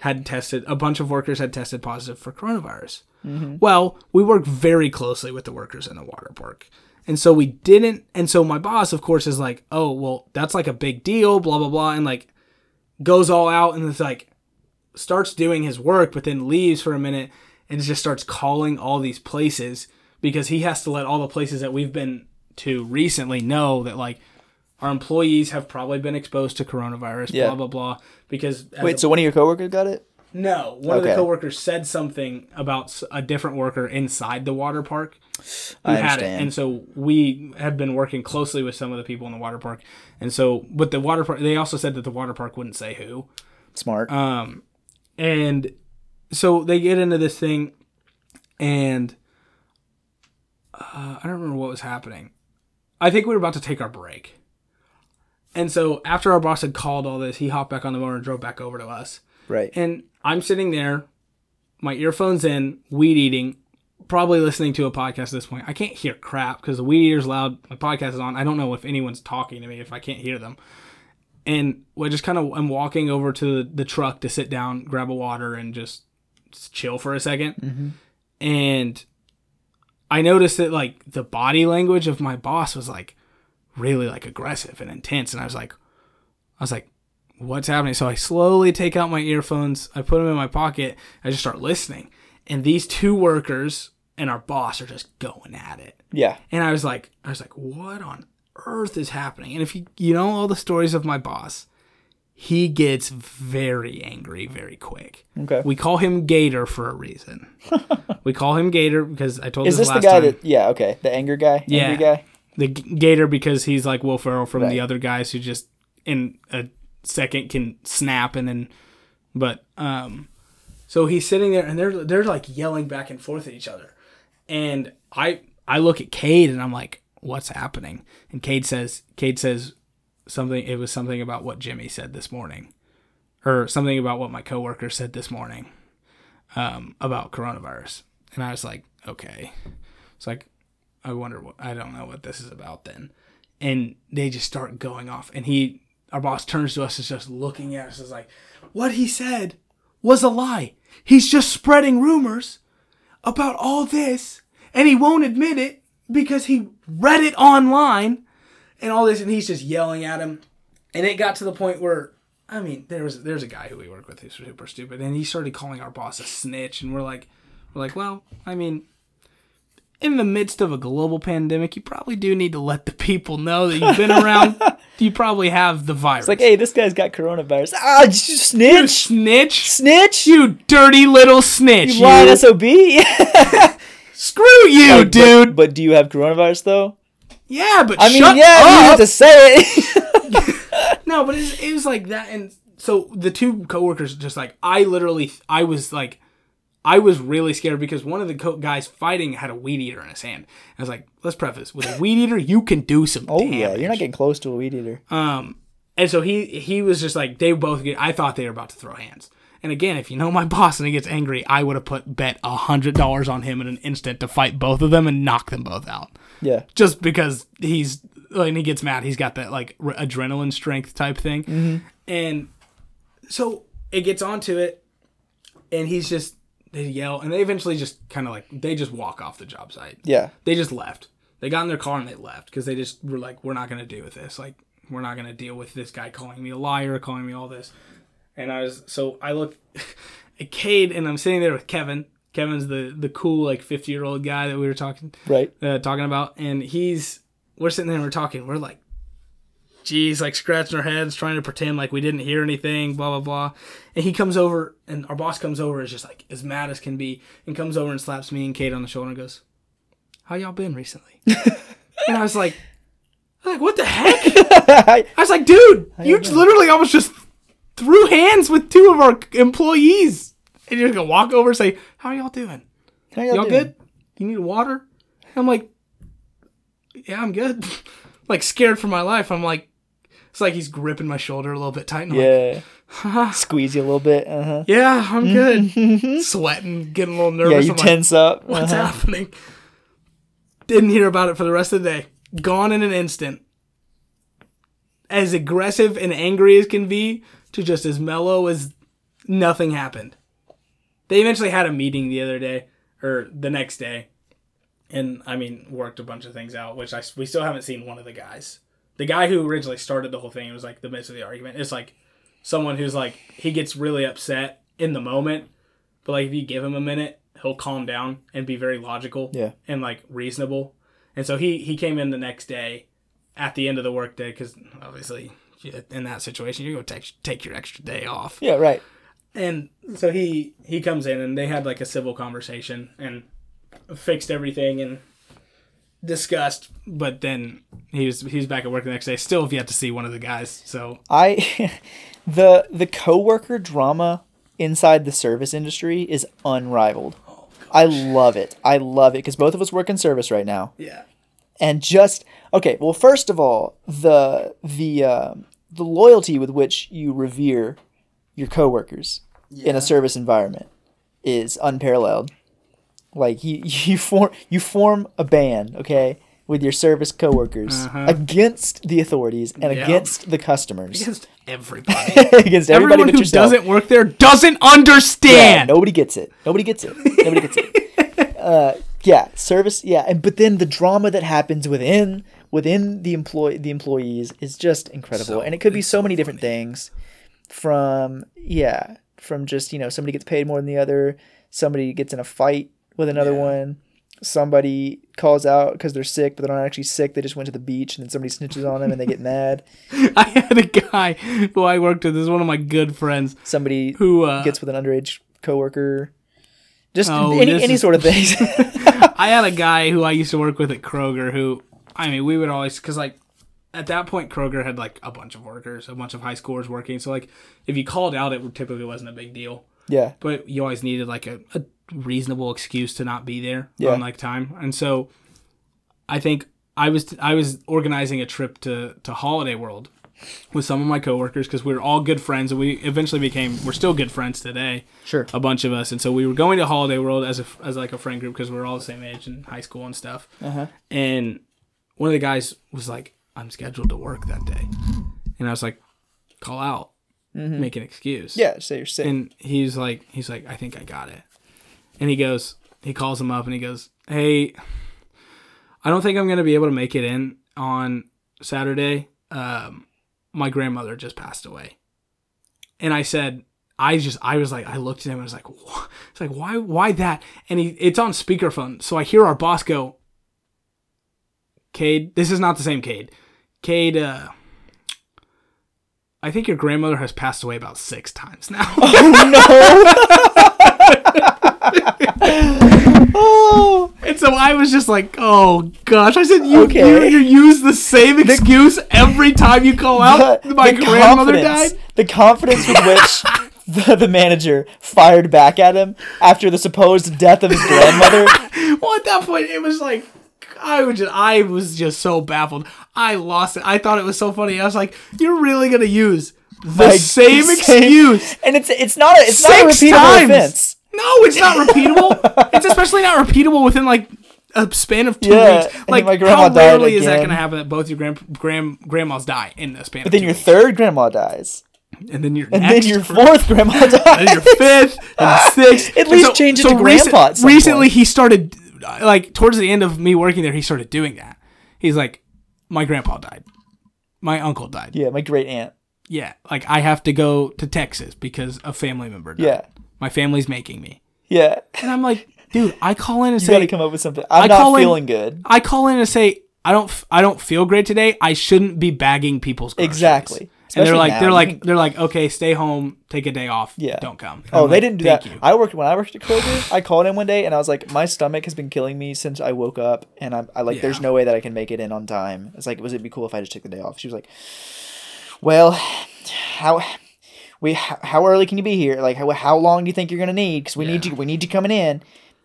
had tested a bunch of workers had tested positive for coronavirus. Mm-hmm. Well, we work very closely with the workers in the water park. And so we didn't and so my boss of course is like, "Oh, well, that's like a big deal, blah blah blah." And like goes all out and it's like starts doing his work but then leaves for a minute and just starts calling all these places because he has to let all the places that we've been to recently know that like our employees have probably been exposed to coronavirus, Yeah. blah blah blah. Because Wait, a- so one of your coworkers got it? No, one of the Okay. coworkers said something about a different worker inside the water park who I had it, understand. and so we had been working closely with some of the people in the water park, and so but the water park they also said that the water park wouldn't say who, Smart. um, and so they get into this thing, and uh, I don't remember what was happening. I think we were about to take our break. And so after our boss had called all this, he hopped back on the motor and drove back over to us. Right. And I'm sitting there, my earphones in, weed eating, probably listening to a podcast at this point. I can't hear crap because the weed eater's loud. My podcast is on. I don't know if anyone's talking to me if I can't hear them. And I just kind of I'm walking over to the, truck to sit down, grab a water, and just, just chill for a 2nd mm-hmm. And I noticed that like the body language of my boss was like really like aggressive and intense, and I was like, I was like, what's happening? So I slowly take out my earphones, I put them in my pocket, I just start listening. And these two workers and our boss are just going at it. Yeah. And I was like, I was like, what on earth is happening? And if you you know all the stories of my boss, he gets very angry very quick. Okay. We call him Gator for a reason. *laughs* we call him Gator because I told Is this this the guy time. that? Yeah. Okay. The anger guy. Yeah. Angry guy. the Gator because he's like Will Ferrell from Right. the other guys who just in a second can snap and then, but um, so he's sitting there and they're they're like yelling back and forth at each other, and I I look at Cade and I'm like, what's happening? And Cade says Cade says something. It was something about what Jimmy said this morning, or something about what my coworker said this morning, um, about coronavirus. And I was like, okay. It's like, I wonder what I don't know what this is about then. And they just start going off. And he, our boss turns to us, is just looking at us, is like, what he said was a lie. He's just spreading rumors about all this, and he won't admit it because he read it online and all this. And he's just yelling at him. And it got to the point where, I mean, there was there's a guy who we work with who's super stupid, and he started calling our boss a snitch, and we're like, we're like, well, I mean, in the midst of a global pandemic, you probably do need to let the people know that you've been around. *laughs* you probably have the virus. It's like, hey, this guy's got coronavirus. Ah, you you snitch, snitch, snitch. you dirty little snitch, You you. lying sob. *laughs* Screw you, dude. But, but do you have coronavirus though? yeah, but I mean, yeah, you up. have to say it. *laughs* No, but it was, it was like that, and so the two coworkers just like I literally I was like I was really scared because one of the co- guys fighting had a weed eater in his hand. I was like, let's preface with a weed eater, you can do some. oh damage. yeah, you're not getting close to a weed eater. Um, and so he he was just like they both get. I thought they were about to throw hands. And again, if you know my *laughs* boss and he gets angry, I would have put bet a hundred dollars on him in an instant to fight both of them and knock them both out. Yeah. Just because he's when he gets mad, he's got that like r- adrenaline strength type thing. And so it gets onto it, and he's just they yell, and they eventually just kind of like they just walk off the job site Yeah. they just left. They got in their car and they left because they just were like, we're not going to deal with this. Like, we're not going to deal with this guy calling me a liar, calling me all this. And I was, so I look at Cade and I'm sitting there with Kevin. Kevin's the, the cool, like 50 year old guy that we were talking, Right. uh, talking about. And he's, we're sitting there and we're talking. We're like, geez, like scratching our heads, trying to pretend like we didn't hear anything, blah, blah, blah. And he comes over and our boss comes over, is just like as mad as can be, and comes over and slaps me and Cade on the shoulder and goes, How y'all been recently? *laughs* and I was like, like, what the heck? *laughs* I was like, dude, you literally almost just threw hands with two of our employees. And you're gonna walk over and say, How y'all doing? How Y'all doing? good? You need water? I'm like, Yeah, I'm good. *laughs* like scared for my life. I'm like, it's like he's gripping my shoulder a little bit tight. And I'm like, Yeah. Squeeze you a little bit. Uh huh. yeah, I'm good. Sweating, getting a little nervous. Yeah, you I'm like, tense up. What's Uh-huh. happening? Didn't hear about it for the rest of the day. Gone in an instant. As aggressive and angry as can be, to just as mellow as nothing happened. They eventually had a meeting the other day, or the next day, and I mean, worked a bunch of things out, which I we still haven't seen one of the guys. The guy who originally started the whole thing was like the midst of the argument. It's like someone who's like he gets really upset in the moment, but like if you give him a minute, he'll calm down and be very logical Yeah. and like reasonable. And so he he came in the next day at the end of the workday because obviously in that situation you're gonna take take your extra day off. Yeah, right. And so he he comes in and they had like a civil conversation and fixed everything and discussed. But then he was he was back at work the next day. Still if you have yet to see one of the guys. So I *laughs* the the coworker drama inside the service industry is unrivaled. Oh, I love it. I love it because both of us work in service right now. yeah, and just okay well first of all the the uh, the loyalty with which you revere your coworkers in a service environment is unparalleled like you *laughs* you form you form a band okay with your service coworkers against the authorities and Uh-huh. Against the customers against *laughs* everybody. against everybody Everyone who yourself doesn't work there doesn't yeah, understand. nobody gets it. Nobody gets it. Nobody gets it. *laughs* Uh, yeah, service. Yeah, and but then the drama that happens within within the employee the employees is just incredible, and it could be so many different things. from yeah, from just you know somebody gets paid more than the other, somebody gets in a fight with another one, somebody calls out because they're sick, but they're not actually sick. They just went to the beach, and then somebody snitches on them, and they get mad. *laughs* I had a guy who I worked with. This is one of my good friends Somebody who uh, gets with an underage coworker. Just Oh, any any is- sort of things. *laughs* I had a guy who I used to work with at Kroger who, I mean, we would always, because like at that point, Kroger had like a bunch of workers, a bunch of high schoolers working. So like if you called out, it typically wasn't a big deal. yeah, But you always needed like a, a reasonable excuse to not be there Yeah. on like time. And so I think I was I was organizing a trip to to Holiday World with some of my coworkers because we were all good friends and we eventually became we're still good friends today sure. a bunch of us, and so we were going to Holiday World as a as like a friend group because we are all the same age in high school and stuff. Uh-huh. And one of the guys was like, "I'm scheduled to work that day," and I was like, "Call out, make an excuse." Mm-hmm. Yeah, say you're sick. And he's like, he's like, "I think I got it," and he goes, he calls him up and he goes, "Hey, I don't think I'm gonna be able to make it in on Saturday. Um, my grandmother just passed away." And I said, I just, I was like, I looked at him and I was like, what? it's like, why, why that? And he, it's on speakerphone. So I hear our boss go, Cade, this is not the same Cade. Cade, uh, I think your grandmother has passed away about six times now. oh, *laughs* *laughs* *laughs* and so I was just like, oh gosh. I said, you, Okay. you, you use the same excuse every time you call out. the, My the grandmother died. the confidence with which the, the manager fired back at him after the supposed death of his grandmother. *laughs* Well, at that point, it was like I was just I was just so baffled. I lost it. I thought it was so funny. I was like, "You're really gonna use the Like, same same- excuse and it's it's not a it's not a six repeatable times?" offense. No, it's not repeatable. *laughs* it's especially not repeatable within like a span of two Yeah, weeks. Like, my grandma how rarely is that gonna happen that both your grand, grand grandmas die in a span? But then your weeks? third grandma dies, and then your and then your fourth grandma *laughs* dies. and your fifth and *laughs* sixth. At least change it to grandpa some recently, point. he started like towards the end of me working there. He started doing that. He's like, my grandpa died, my uncle died. yeah, my great aunt. Yeah, like I have to go to Texas because a family member died. Yeah, my family's making me, yeah. and I'm like, dude, I call in and *laughs* You say, got to come up with something. I'm I not call in- feeling good. I call in and say, I don't, I don't feel great today. I shouldn't be bagging people's groceries. Exactly. And they're like, now, they're like, they're like, okay, stay home, take a day off. Yeah. don't come. And Oh, I'm they like, didn't do Thank that. you. I worked when I worked at Kroger. I called in one day and I was like, my stomach has been killing me since I woke up, and I'm I like, there's no way that I can make it in on time. It's like, was it be cool if I just took the day off? She was like, well, how we how, how early can you be here? Like, how, how long do you think you're gonna need? Because we need you we need you coming in. And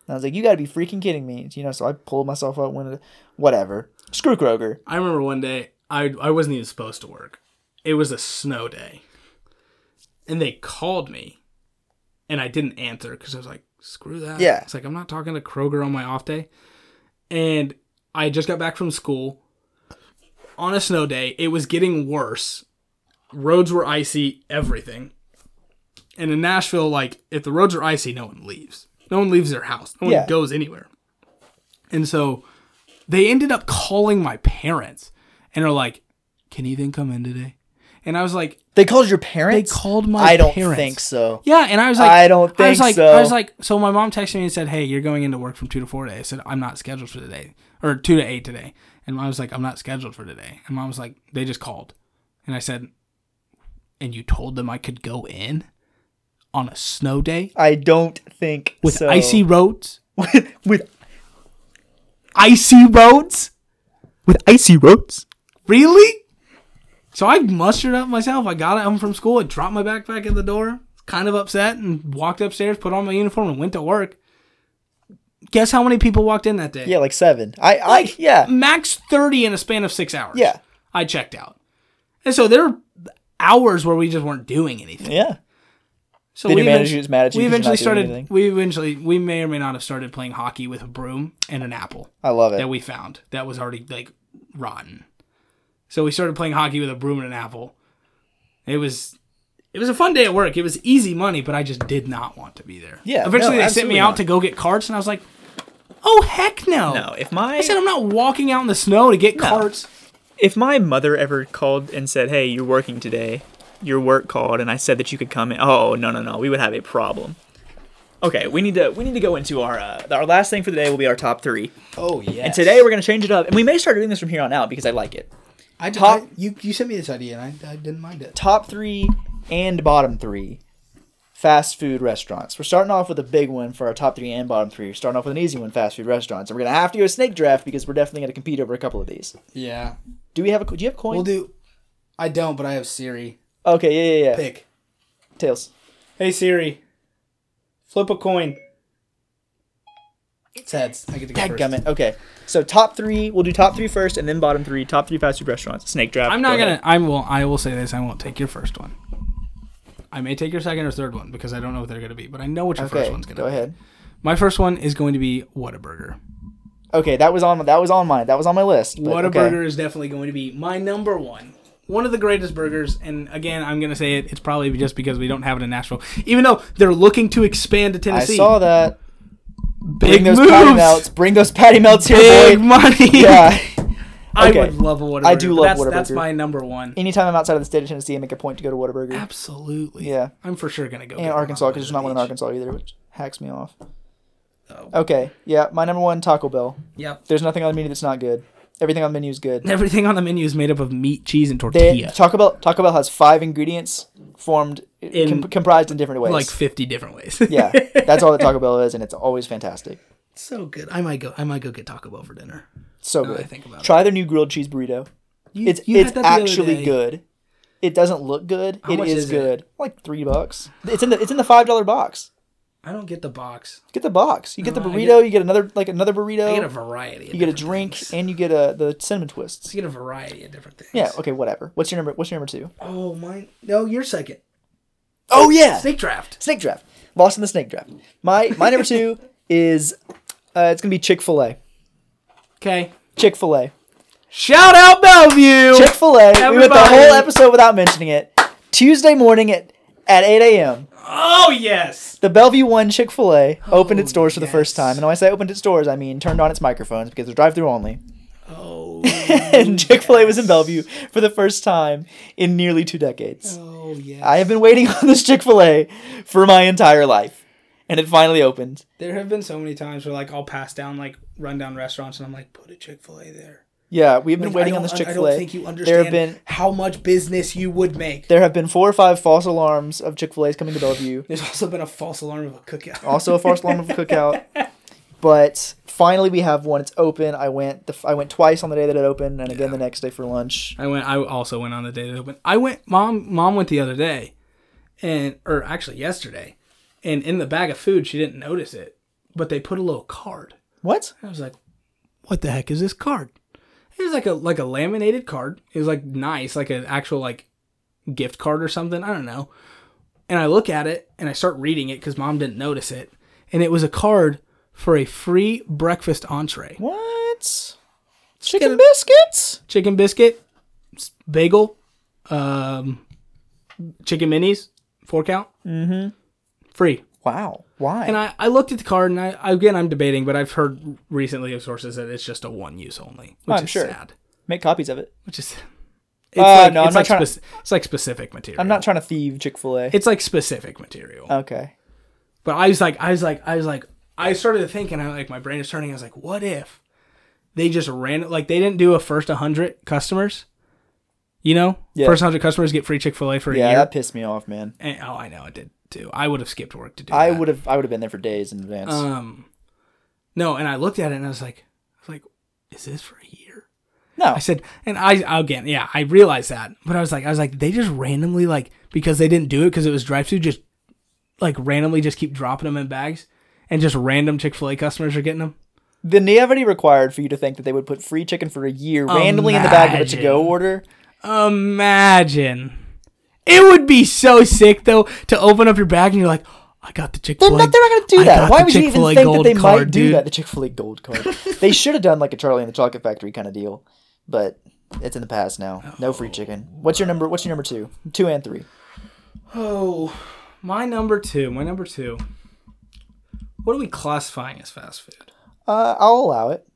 I was like, you got to be freaking kidding me, you know. So I pulled myself up, went, whatever. Screw Kroger. I remember one day I I wasn't even supposed to work. It was a snow day, and they called me, and I didn't answer because I was like, "Screw that." Yeah. it's like I'm not talking to Kroger on my off day, and I just got back from school on a snow day. It was getting worse. Roads were icy. Everything. And in Nashville, like if the roads are icy, no one leaves. No one leaves their house. No one Yeah. goes anywhere. And so they ended up calling my parents and are like, "Can Ethan come in today?" And I was like, They called your parents. They called my parents. I don't parents. think so. "Yeah." And I was like, I don't I was think like, so. I was like, so my mom texted me and said, "Hey, you're going into work from two to four today." I said, "I'm not scheduled for today, or two to eight today." And mom was like, "I'm not scheduled for today." And mom was like, "They just called," and I said, "And you told them I could go in on a snow day I don't think with so. icy roads, with, with icy roads." with icy roads. Really? So I mustered up myself. I got home from school. I dropped my backpack at the door, kind of upset, and walked upstairs, put on my uniform, and went to work. Guess how many people walked in that day? Yeah, like seven. I, I, yeah, Max 30 in a span of six hours. Yeah. I checked out. And so there hours where we just weren't doing anything. yeah. So Did we your manager eventu- just mad at you We 'cause you're eventually not started. anything? We eventually, we may or may not have started playing hockey with a broom and an apple I love it. that we found that was already like rotten. So we started playing hockey with a broom and an apple. It was it was a fun day at work. It was easy money, but I just did not want to be there. Yeah, Eventually no, they sent me out not. to go get carts and I was like, "Oh heck no." no, if my I said I'm not walking out in the snow to get carts. If my mother ever called and said, "Hey, you're working today," your work called and I said that you could come in, oh no no no, we would have a problem. Okay, we need to we need to go into our uh, our last thing for the day will be our top three. Oh yeah. and today we're gonna change it up, and we may start doing this from here on out because I like it. I, did, top- I you you sent me this idea and I, I didn't mind it. Top three and bottom three fast food restaurants. We're starting off with a big one for our top three and bottom three. We're starting off with an easy one, fast food restaurants, and we're gonna have to do a snake draft because we're definitely gonna compete over a couple of these. Yeah. Do we have a? Do you have coins? We'll do. I don't, but I have Siri. Okay, yeah, yeah, yeah. Pick. Tails. Hey Siri, flip a coin. It's heads. I get to go first. Dadgummit. Okay, so top three. We'll do top three first, and then bottom three. Top three fast food restaurants. Snake draft. I'm not Go gonna. ahead. I will. I will say this. I won't take your first one. I may take your second or third one because I don't know what they're gonna be, but I know what your first one's gonna be. go be. ahead. My first one is going to be Whataburger. Okay, that was on. That was on my That was on my list. but okay. Whataburger is definitely going to be my number one. One of the greatest burgers, and again, I'm gonna say it. It's probably just because we don't have it in Nashville, even though they're looking to expand to Tennessee. I saw that. Big Bring those moves, patty melts. Bring those patty melts here, big boy. money. *laughs* Yeah. I would love a Whataburger. I do love that's, That's my number one. Anytime I'm outside of the state of Tennessee, I make a point to go to Whataburger. Absolutely. Yeah. I'm for sure gonna go. And Arkansas, because there's not one in Arkansas either, which hacks me off. Okay, yeah, my number one Taco Bell. Yep. There's nothing on the menu that's not good. Everything on the menu is good. *laughs* Everything on the menu is made up of meat, cheese, and They, tortilla. Taco Bell Taco Bell has five ingredients formed In- com- comprised in different ways. like 50 different ways. *laughs* yeah, that's all that Taco Bell is, and it's always fantastic. *laughs* so good. I might go. I might go get Taco Bell for dinner. So good. I think about it. Try their new grilled cheese burrito. You, It's you it's that the other actually good. It doesn't look good. How it is is it? good. Like three bucks. It's in the it's in the five dollar box. I don't get the box. Get the box. You get the No, burrito. you get another like another burrito. I get a variety. Of you get a drink things. and you get a the cinnamon twists. You get a variety of different things. Yeah. Okay. Whatever. What's your number? What's your number two? Oh, mine. No, you're second. Oh yeah. Snake draft. Snake draft. Lost in the snake draft. My my number two *laughs* is uh, it's gonna be Chick Fil A. Okay. Chick Fil A. Shout out Bellevue. Chick Fil A. We went the whole episode without mentioning it. Tuesday morning at at 8 a.m. oh yes. The Bellevue One Chick Fil A opened its oh, doors for the first time, and when I say opened its doors, I mean turned on its microphones because they're drive-through only. Oh. *laughs* and Chick Fil A was in Bellevue for the first time in nearly two decades. oh yes. I have been waiting on this Chick Fil A for my entire life, and it finally opened. There have been so many times where like I'll pass down like rundown restaurants and I'm like, put a Chick Fil A there. Yeah, we've been Like, waiting on this Chick I Fil don't A. think you There understand have been how much business you would make. there have been four or five false alarms of Chick Fil A's coming to Bellevue. *laughs* There's also been a false alarm of a cookout. Also a false alarm of a cookout. *laughs* But finally, we have one. It's open. I went. The, I went twice on the day that it opened, and again the next day for lunch. I went. I also went on the day that it opened. I went. Mom. Mom went the other day, and or actually yesterday, and in the bag of food she didn't notice it, but they put a little card. What? I was like, "What the heck is this card?" It was like a like a laminated card. It was like nice, like an actual like gift card or something. I don't know. And I look at it and I start reading it because mom didn't notice it, and it was a card for a free breakfast entree. What? Chicken biscuits? chicken biscuit, bagel, um, chicken minis, four count, mm-hmm. free. Wow. Why? And I, I looked at the card, and I again I'm debating, but I've heard recently of sources that it's just a one use only, which I'm is sure. sad. Make copies of it. Which is it's Uh, like no, I'm it's not like trying to- it's like specific material. I'm not trying to thieve Chick Fil A. It's like specific material. Okay. But I was like, I was like, I was like, I started to think, and I like my brain is turning. I was like, what if they just ran it? like they didn't do a first hundred customers? You know, Yeah. first hundred customers get free Chick Fil A for a year. Yeah, that pissed me off, man. And, oh, I know it did too. I would have skipped work to do. I that. would have. I would have been there for days in advance. Um, no, and I looked at it and I was like, I was like, is this for a year? no. I said, and I again, yeah, I realized that, but I was like, I was like, they just randomly like because they didn't do it because it was drive through, just like randomly just keep dropping them in bags, and just random Chick Fil A customers are getting them. the naivety required for you to think that they would put free chicken for a year randomly in the bag of a to-go order. Imagine, it would be so sick though to open up your bag and you're like, I got the Chick They're Fil A. not, they're not going to do that. Why would you even think that they might do that? The Chick Fil A Gold Card. they *laughs* should have done like a Charlie and the Chocolate Factory kind of deal, but it's in the past now. No free chicken. What's your number? What's your number two? Two and three. Oh, my number two. My number two. What are we classifying as fast food? Uh, I'll allow it.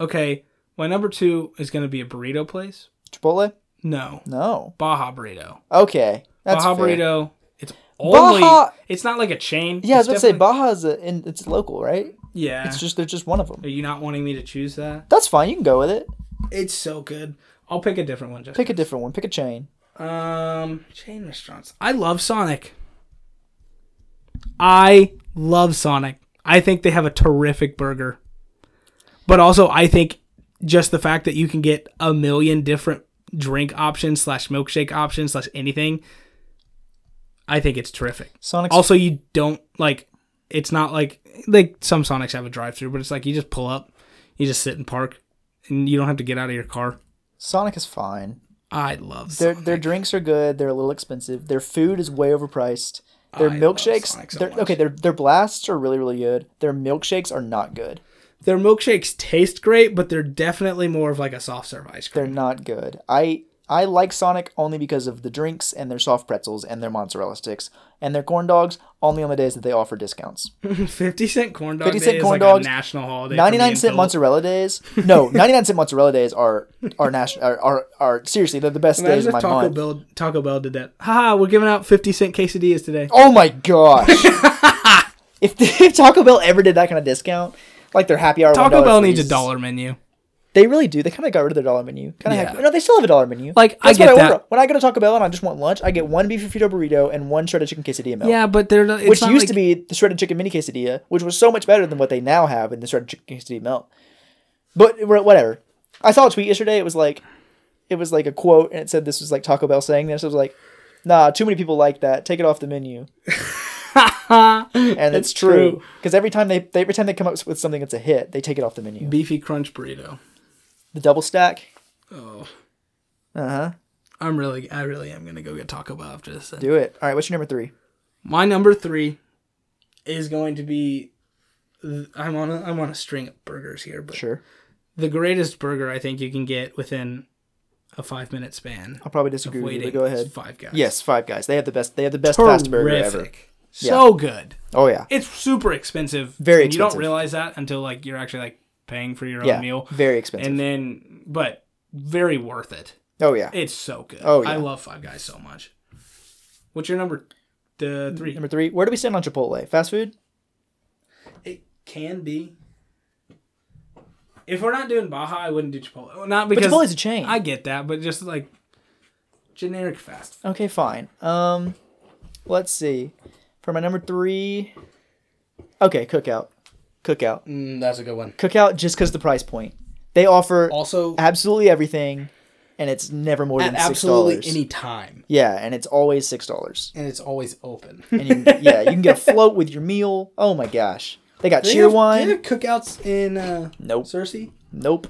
Okay, my number two is going to be a burrito place. Chipotle. No, No. Baja Burrito. Okay. That's Baja fair. Burrito. It's only. Baja- It's not like a chain. Yeah, I was It's about to say Baja is a, in, it's local, right? Yeah. It's just there's just one of them. Are you not wanting me to choose that? That's fine. You can go with it. It's so good. I'll pick a different one. Just Pick a different one. Pick a chain. Um, chain restaurants. I love Sonic. I love Sonic. I think they have a terrific burger. But also, I think just the fact that you can get a million different drink options slash milkshake options slash anything, I think it's terrific. Sonic. Also, you don't like. It's not like like some Sonics have a drive through, but it's like you just pull up, you just sit and park, and you don't have to get out of your car. Sonic is fine. I love Their Sonic. their drinks are good. They're a little expensive. Their food is way overpriced. Their I milkshakes, so they're, okay, their their blasts are really really good. Their milkshakes are not good. Their milkshakes taste great, but they're definitely more of like a soft serve ice cream. They're not good. I I like Sonic only because of the drinks and their soft pretzels and their mozzarella sticks and their corn dogs only on the days that they offer discounts. *laughs* Fifty cent corn dog 50 day cent corn like dogs, a national holiday. for me 99 and cent mozzarella days. *laughs* No, 99 cent mozzarella days are are national are, are, are seriously they're the best days of my Taco month. Bell Taco Bell did that. Haha, we're giving out fifty cent quesadillas today. Oh my gosh. *laughs* if, if Taco Bell ever did that kind of discount, like their happy hour Taco Bell needs a dollar menu. They really do. They kind of got rid of their dollar menu. Kind of Yeah. no, they still have a dollar menu. Like, I get what that. order. When I go to Taco Bell and I just want lunch, I get one beef burrito burrito and one shredded chicken quesadilla meal. Yeah, but they're it's which not used like- to be the shredded chicken mini quesadilla, which was so much better than what they now have in the shredded chicken quesadilla melt. But whatever. I saw a tweet yesterday. It was like, it was like a quote, and it said this was like Taco Bell saying this. It was like, nah, too many people like that. Take it off the menu. *laughs* and it's true because every time they, they every time they come up with something that's a hit, they take it off the menu. beefy crunch burrito. The double stack. Oh, Uh huh. I'm really, I really am gonna go get Taco Bell after this. then. Do it. All right. What's your number three? My number three is going to be. I'm on a I'm on a string of burgers here, but Sure. the greatest burger I think you can get within a five minute span I'll probably disagree with you. Go ahead. Five Guys. Yes, Five Guys. They have the best. They have the best fast burger ever. So good. Oh yeah. It's super expensive. Very and You don't realize that until like you're actually like paying for your Yeah. own meal, Very expensive. and then but very worth it. oh yeah. It's so good. Oh, yeah. I love Five Guys so much. What's your number? The three. Number three. Where do we stand on Chipotle? Fast food. It can be. If we're not doing Baja, I wouldn't do Chipotle. Not But because Chipotle's a chain. I get that, but just like generic fast. food. Okay, fine. Um, let's see. For my number three. Okay, Cookout. Cookout. Mm, that's a good one. Cookout just because the price point. They offer Also, absolutely everything, and it's never more than six dollars. absolutely any time, Yeah, and it's always six dollars. and it's always open. And you, yeah, you can get a *laughs* float with your meal. Oh my gosh, they got Do they cheer have- do wine. they have cookouts in uh, Nope, Searcy? nope.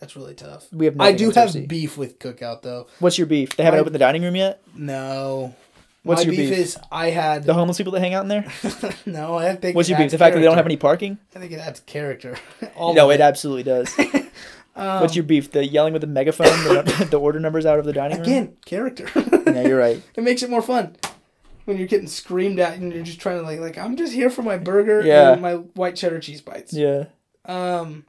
That's really tough. We have I do have beef with cookout though. What's your beef? They haven't My- opened the dining room yet. No. What's My your beef, beef? is I had The homeless people that hang out in there. *laughs* no. I think What's your beef? The fact that they don't have any parking. I think it adds character. *laughs* All No, it absolutely does. *laughs* Um, What's your beef? The yelling with the megaphone, the, the order numbers out of the dining room. Again, character. Yeah, you're right. it makes it more fun when you're getting screamed at and you're just trying to like like I'm just here for my burger Yeah. and my white cheddar cheese bites. Yeah. Um,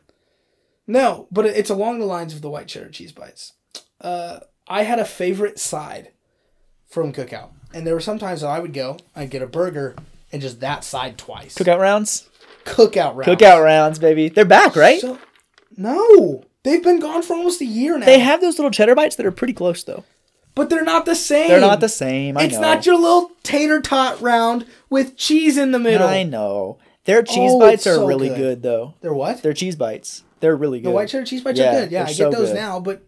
no, but it's along the lines of the white cheddar cheese bites. Uh, I had a favorite side from Cookout, and there were some times that I would go, I'd get a burger and just that side twice. Cookout rounds. Cookout rounds. Cookout rounds, baby. They're back, right? So, no, they've been gone for almost a year now. they have those little cheddar bites that are pretty close, though. but they're not the same. They're not the same. I it's know. not your little tater tot round with cheese in the middle. I know. Their cheese Oh, bites are so really good. good. though. They're what? Their cheese bites. They're really good. The white cheddar cheese bites Yeah, are good. Yeah, I so get those good. now, but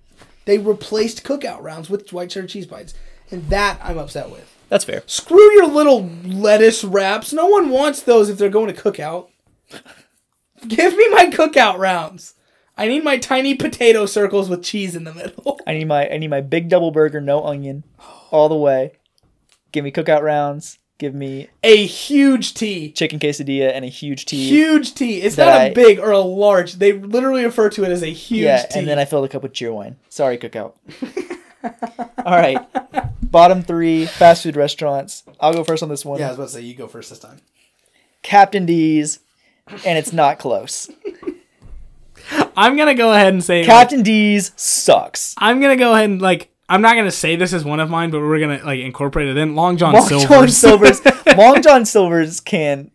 they replaced cookout rounds with white cheddar cheese bites. And that I'm upset with. That's fair. Screw your little lettuce wraps. No one wants those if they're going to cookout. *laughs* Give me my cookout rounds. I need my tiny potato circles with cheese in the middle. *laughs* I need my I need my big double burger, no onion, all the way. Give me cookout rounds. Give me A huge T. chicken quesadilla and a huge tea. Huge T. It's not I- a big or a large. They literally refer to it as a huge yeah, T. and then I filled a cup with Cheerwine. Sorry, cookout. *laughs* all right. Bottom three fast food restaurants. I'll go first on this one. yeah, I was about to say you go first this time. Captain D's, and it's not close. I'm gonna go ahead and say like, Captain D's sucks. I'm gonna go ahead and like I'm not gonna say this is one of mine, but we're gonna like incorporate it in. Long John Long Silver's. John Silver's. *laughs* Long John Silver's can.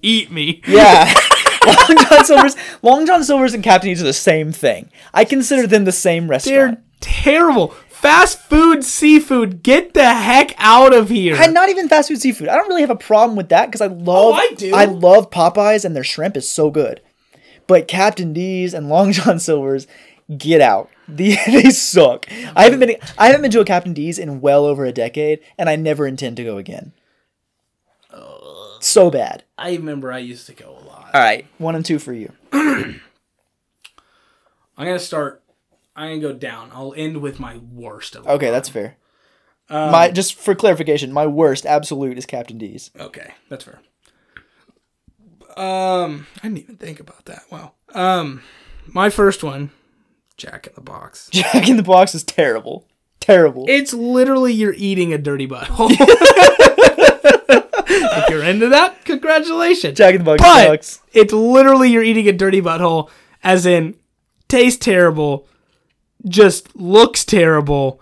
Eat me. Yeah. *laughs* *laughs* Long John Silver's. Long John Silver's and Captain D's are the same thing. I consider them the same restaurant. They're terrible. Fast food seafood. Get the heck out of here. And not even fast food seafood. I don't really have a problem with that because I oh, love. Oh, I do. I love Popeyes and their shrimp is so good. But Captain D's and Long John *laughs* Silver's, get out. *laughs* The, they suck. I haven't been. I haven't been to a Captain D's in well over a decade, and I never intend to go again. So bad. I remember I used to go a lot. All right, one and two for you. *clears throat* I'm gonna start. I'm gonna go down. I'll end with my worst of. Okay, that's fair. my just for clarification, my worst absolute is Captain D's. Okay, that's fair. Um, I didn't even think about that. Wow. Um, my first one, Jack in the Box. *laughs* Jack in the Box is terrible. Terrible. It's literally you're eating a dirty butthole. *laughs* if you're into that, congratulations. Jack in the Box but sucks. it's literally you're eating a dirty butthole, as in tastes terrible, just looks terrible,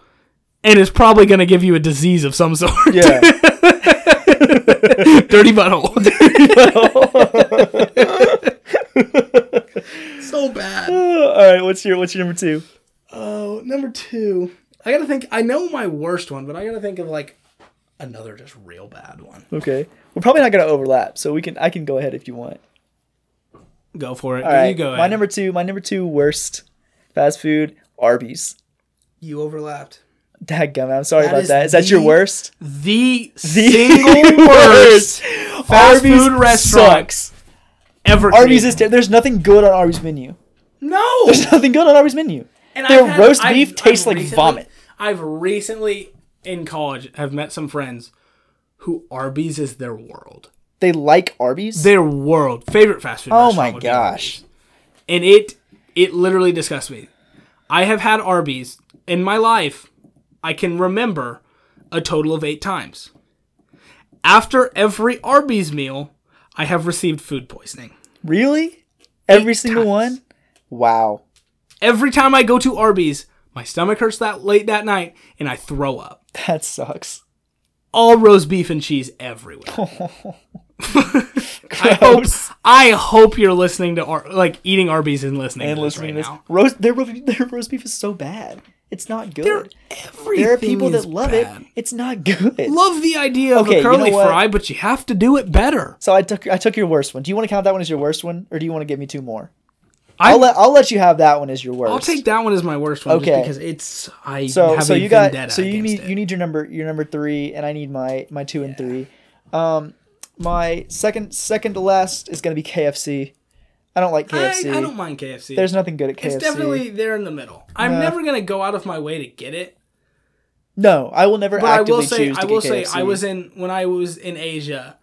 and is probably going to give you a disease of some sort. Yeah. *laughs* *laughs* dirty butthole. so bad. *laughs* All right, what's your what's your number two? Oh, number two. I gotta think. I know my worst one, but I gotta think of like another just real bad one. Okay, we're probably not gonna overlap, so we can I can go ahead if you want. Go for it. All right, you go. my number two, my number two worst fast food, Arby's. You overlapped. Dadgum, I'm sorry That about is that. Is that your worst? The, The *laughs* single worst fast food restaurant sucks. ever. Arby's is ter- there's nothing good on Arby's menu. no. There's nothing good on Arby's menu. And Their had- roast I've- beef I've tastes like recently- vomit. I've recently in college have met some friends who Arby's is their world. They like Arby's. Their world favorite fast food. oh my gosh. And it it literally disgusts me. I have had Arby's in my life. I can remember a total of eight times. After every Arby's meal, I have received food poisoning. Really? Every Eight single times. one? Wow. Every time I go to Arby's, my stomach hurts that late that night, and I throw up. That sucks. All roast beef and cheese everywhere. *laughs* *laughs* I hope Gross. I hope you're listening to Ar- like eating Arby's and listening And to this listening right to this now. roast their, *laughs* their roast beef is so bad. It's not good. There are people that love bad. it. It's not good. Love the idea of Okay, a you curly know fry, but you have to do it better. So I took I took your worst one. Do you want to count that one as your worst one, or do you want to give me two more? I, I'll let I'll let you have that one as your worst. I'll take that one as my worst one, Okay. just because it's I So have so a you got so you need it. you need your number your number three, and I need my my two and three. Um, my second second to last is gonna be KFC. I don't like KFC. I don't mind KFC. There's nothing good at KFC. it's definitely there in the middle. I'm never gonna go out of my way to get it. no. I will never But I will say, I will say, KFC. I was in when I was in Asia.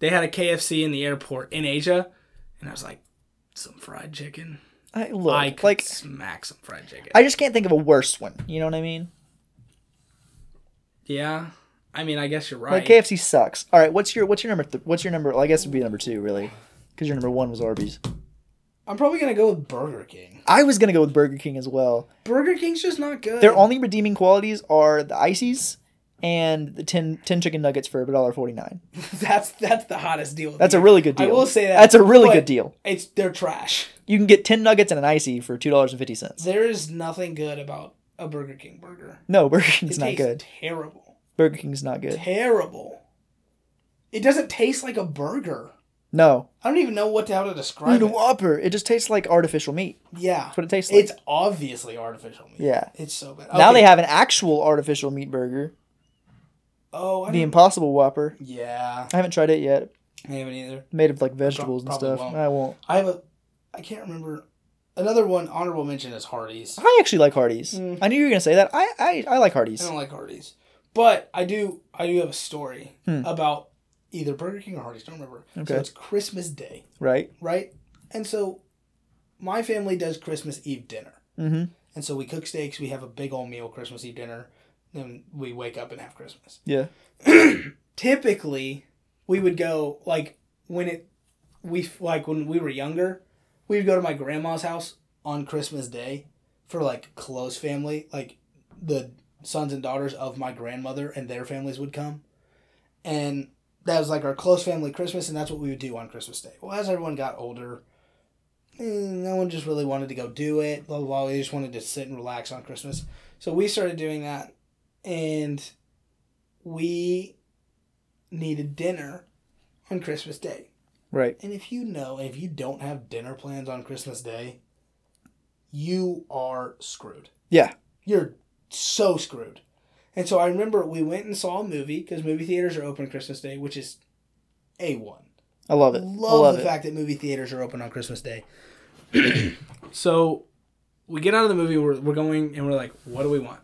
They had a KFC in the airport in Asia, and I was like, some fried chicken. I, look I like smack some fried chicken. I just can't think of a worse one. You know what I mean? yeah, I mean, I guess you're right. Like KFC sucks. All right, what's your what's your number? Th- what's your number? Well, I guess it'd be number two, really, because your number one was Arby's. I'm probably gonna go with Burger King. I was gonna go with Burger King as well. Burger King's just not good. Their only redeeming qualities are the ices and the 10, 10 chicken nuggets for $1.49. *laughs* that's that's the hottest deal. of the That's a really good deal. I will say that. That's a really good deal. It's they're trash. You can get 10 nuggets and an icy for $2.50. There is nothing good about a Burger King burger. No, Burger King's It not good. Terrible. Burger King's not good. Terrible. It doesn't taste like a burger. No. I don't even know what to, how to describe it. Whopper. It just tastes like artificial meat. Yeah, That's what it tastes like. it's obviously artificial meat. Yeah. it's so bad. Now Okay. they have an actual artificial meat burger, Oh, I the Impossible Whopper. yeah. I haven't tried it yet. I haven't either. Made of like vegetables and stuff. won't. I won't. I have a. I can't remember. Another one honorable mention is Hardee's. I actually like Hardee's. Mm. I knew you were gonna say that. I I, I like Hardee's. I don't like Hardee's, but I do. I do have a story Hmm. about either Burger King or Hardee's. Don't remember. Okay. So it's Christmas Day, Right? right? And so my family does Christmas Eve dinner, Mm-hmm. and so we cook steaks. We have a big old meal Christmas Eve dinner. Then we wake up and have Christmas. Yeah. *clears throat* Typically, we would go like when it we like when we were younger, we would go to my grandma's house on Christmas Day for like close family, like the sons and daughters of my grandmother and their families would come. And that was like our close family Christmas, and that's what we would do on Christmas Day. Well, as everyone got older, eh, no one just really wanted to go do it. Blah blah blah. They just wanted to sit and relax on Christmas. So we started doing that, and we needed dinner on Christmas Day. Right. And if you know, if you don't have dinner plans on Christmas Day, you are screwed. Yeah. You're so screwed. And so I remember we went and saw a movie because movie theaters are open Christmas Day, which is a one. I love it. I Love, love the it. fact that movie theaters are open on Christmas Day. *clears throat* So we get out of the movie, we're, we're going, and we're like, what do we want?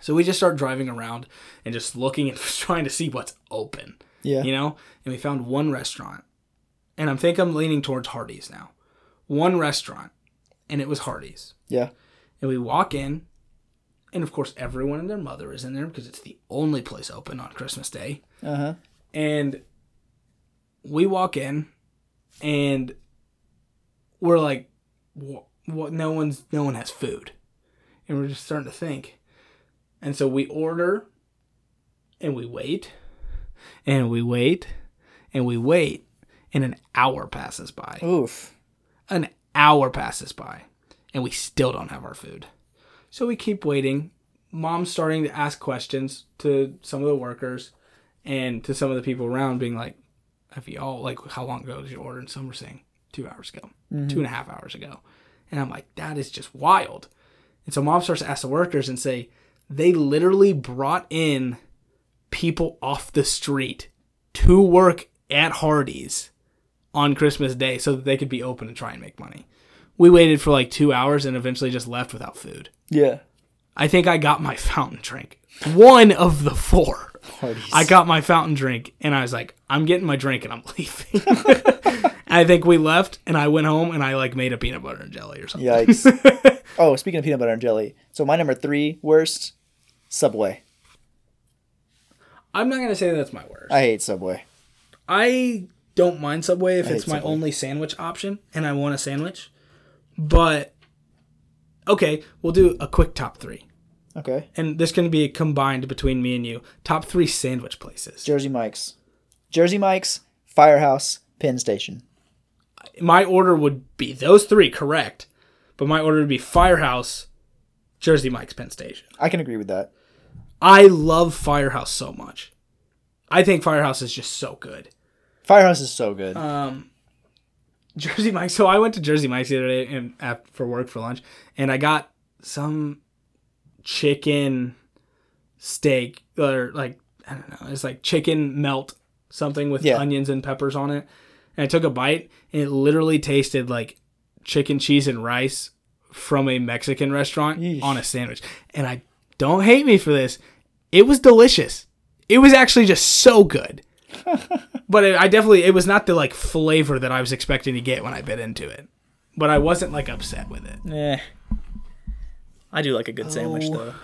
So we just start driving around and just looking and *laughs* trying to see what's open, Yeah. you know? And we found one restaurant. And I think I'm leaning towards Hardee's now. One restaurant, and it was Hardee's. Yeah. And we walk in, and of course, everyone and their mother is in there because it's the only place open on Christmas Day. Uh huh. And we walk in, and we're like, what? what no one's no one has food, and we're just starting to think. And so we order, and we wait, and we wait, and we wait, and an hour passes by Oof. an hour passes by and we still don't have our food. So we keep waiting. Mom's starting to ask questions to some of the workers and to some of the people around, being like, Have y'all, like, how long ago did you order? And some were saying two hours ago, mm-hmm. two and a half hours ago. And I'm like, That is just wild. And so mom starts to ask the workers and say, They literally brought in people off the street to work at Hardee's on Christmas Day so that they could be open and try and make money. We waited for like two hours and eventually just left without food. Yeah. I think I got my fountain drink. One of the four. Hardee's. I got my fountain drink and I was like, I'm getting my drink and I'm *laughs* leaving. *laughs* I think we left and I went home and I like made a peanut butter and jelly or something. Yikes. *laughs* oh, speaking of peanut butter and jelly, so my number three worst, Subway. I'm not gonna say that's my worst. I hate Subway. I don't mind Subway if I it's my Subway. only sandwich option and I want a sandwich. But okay, we'll do a quick top three. Okay. And this can be combined between me and you. Top three sandwich places. Jersey Mike's. Jersey Mike's, Firehouse, Penn Station. My order would be those three, correct? But my order would be Firehouse, Jersey Mike's, Penn Station. I can agree with that. I love Firehouse so much. I think Firehouse is just so good. Firehouse is so good. Um, Jersey Mike's. So I went to Jersey Mike's the other day and after, for work for lunch, and I got some chicken steak or like I don't know. It's like chicken melt something with Yeah. onions and peppers on it. And I took a bite, and it literally tasted like chicken cheese and rice from a Mexican restaurant Yeesh. on a sandwich. And I don't hate me for this. It was delicious. It was actually just so good. But it, I definitely it was not the like flavor that I was expecting to get when I bit into it. But I wasn't like upset with it. Yeah. I do like a good sandwich Oh. though.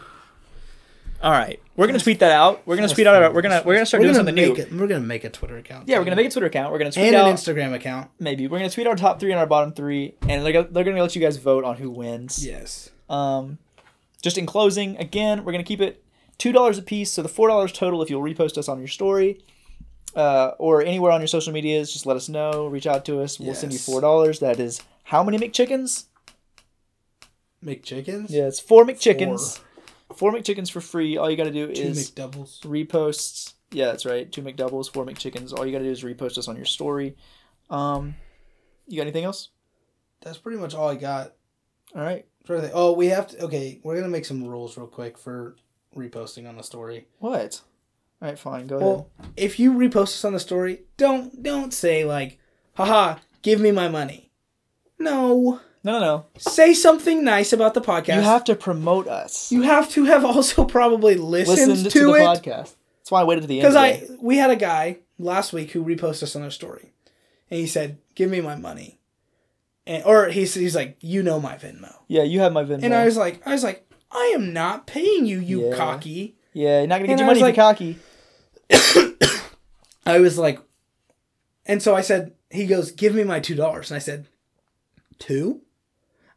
All right, we're gonna tweet that out. We're gonna tweet out. Our, we're gonna we're gonna start We're doing gonna something new. it. We're gonna make a Twitter account. Yeah, we're gonna make a Twitter account. We're gonna tweet and out an Instagram account. maybe. We're gonna tweet our top three and our bottom three, and they're gonna, they're gonna let you guys vote on who wins. Yes. Um, just in closing, again, we're gonna keep it two dollars a piece, so the four dollars total if you'll repost us on your story, uh, or anywhere on your social medias. Just let us know. Reach out to us. We'll send you four dollars. That is how many McChickens? Make chickens. Yeah, it's four McChickens. Four McChickens for free. All you gotta do Two is McDoubles. reposts. Yeah, that's right. Two McDoubles, four McChickens. All you gotta do is repost us on your story. Um, you got anything else? That's pretty much all I got. All right. Trying to think- Oh, we have to. Okay, we're gonna make some rules real quick for reposting on the story. What? All right, fine. Go ahead. Well, if you repost us on the story, don't don't say like, "Haha, give me my money." No, No, no, no. say something nice about the podcast. You have to promote us. you have to have also probably listened, Listen to, to, the it podcast. That's why I waited to the end. because I we had a guy last week who reposted us on our story, and he said, "Give me my money," and or he's he's like, "You know my Venmo," Yeah, you have my Venmo. and I was like, I was like, I am not paying you, you Yeah. cocky. yeah, you're not gonna get and your I money like- cocky. *coughs* I was like, and so I said, he goes, give me my two dollars, and I said, two.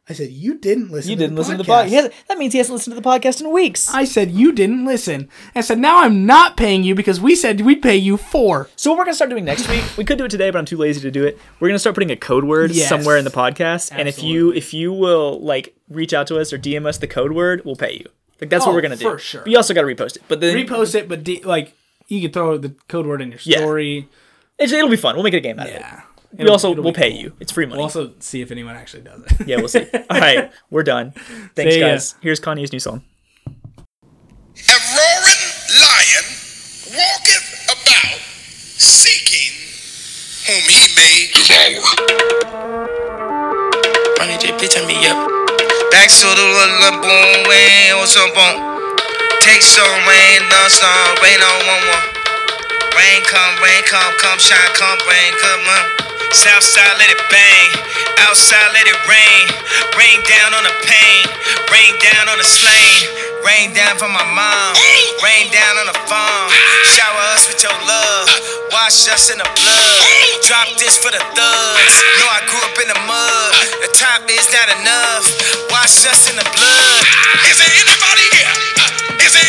I said you didn't listen. You to didn't the listen to the podcast. podcast. That means he hasn't listened to the podcast in weeks. I said you didn't listen. I said now I'm not paying you because we said we'd pay you four. So what we're gonna start doing next week, we could do it today, but I'm too lazy to do it. We're gonna start putting a code word Yes. somewhere in the podcast, and if you if you will like reach out to us or DM us the code word, we'll pay you. Like that's Oh, what we're gonna do. for sure. But you also gotta repost it. But then Repost it, but de- like you could throw the code word in your Yeah. story. it's, it'll be fun. We'll make it a game out of it. Yeah. We also we'll pay you. It's free money. We'll also see if anyone actually does it. yeah, we'll see. *laughs* All right, we're done. Thanks, See ya. guys. Here's Kanye's new song. A roaring lion walketh about, seeking whom he may devour. Money J, bitch, me up. Back to the little boom, way or some boom. Take some rain, no sun, rain on one one. Rain come, rain come, come shine, come rain, come on. South side let it bang, outside let it rain. Rain down on the pain, rain down on the slain. Rain down from my mom, rain down on the farm. Shower us with your love, wash us in the blood. Drop this for the thugs. Know I grew up in the mud. The top is not enough. Wash us in the blood. Is there anybody here?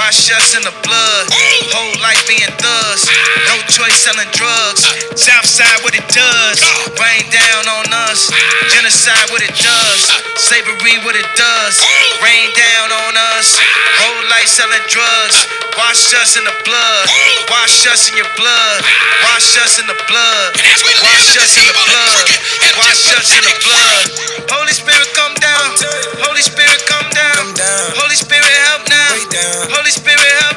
Wash us in the blood. Whole life being thugs. No choice selling drugs. Southside what it does. Rain down on us. Genocide what it does. Slavery what it does. Rain down on us. Whole life selling drugs. Wash us in the blood. Wash us in your blood. Wash us in the blood. Wash us in the blood. Wash us in the blood. Holy Spirit, come down. Holy Spirit, come down. Holy Spirit. Holy Spirit,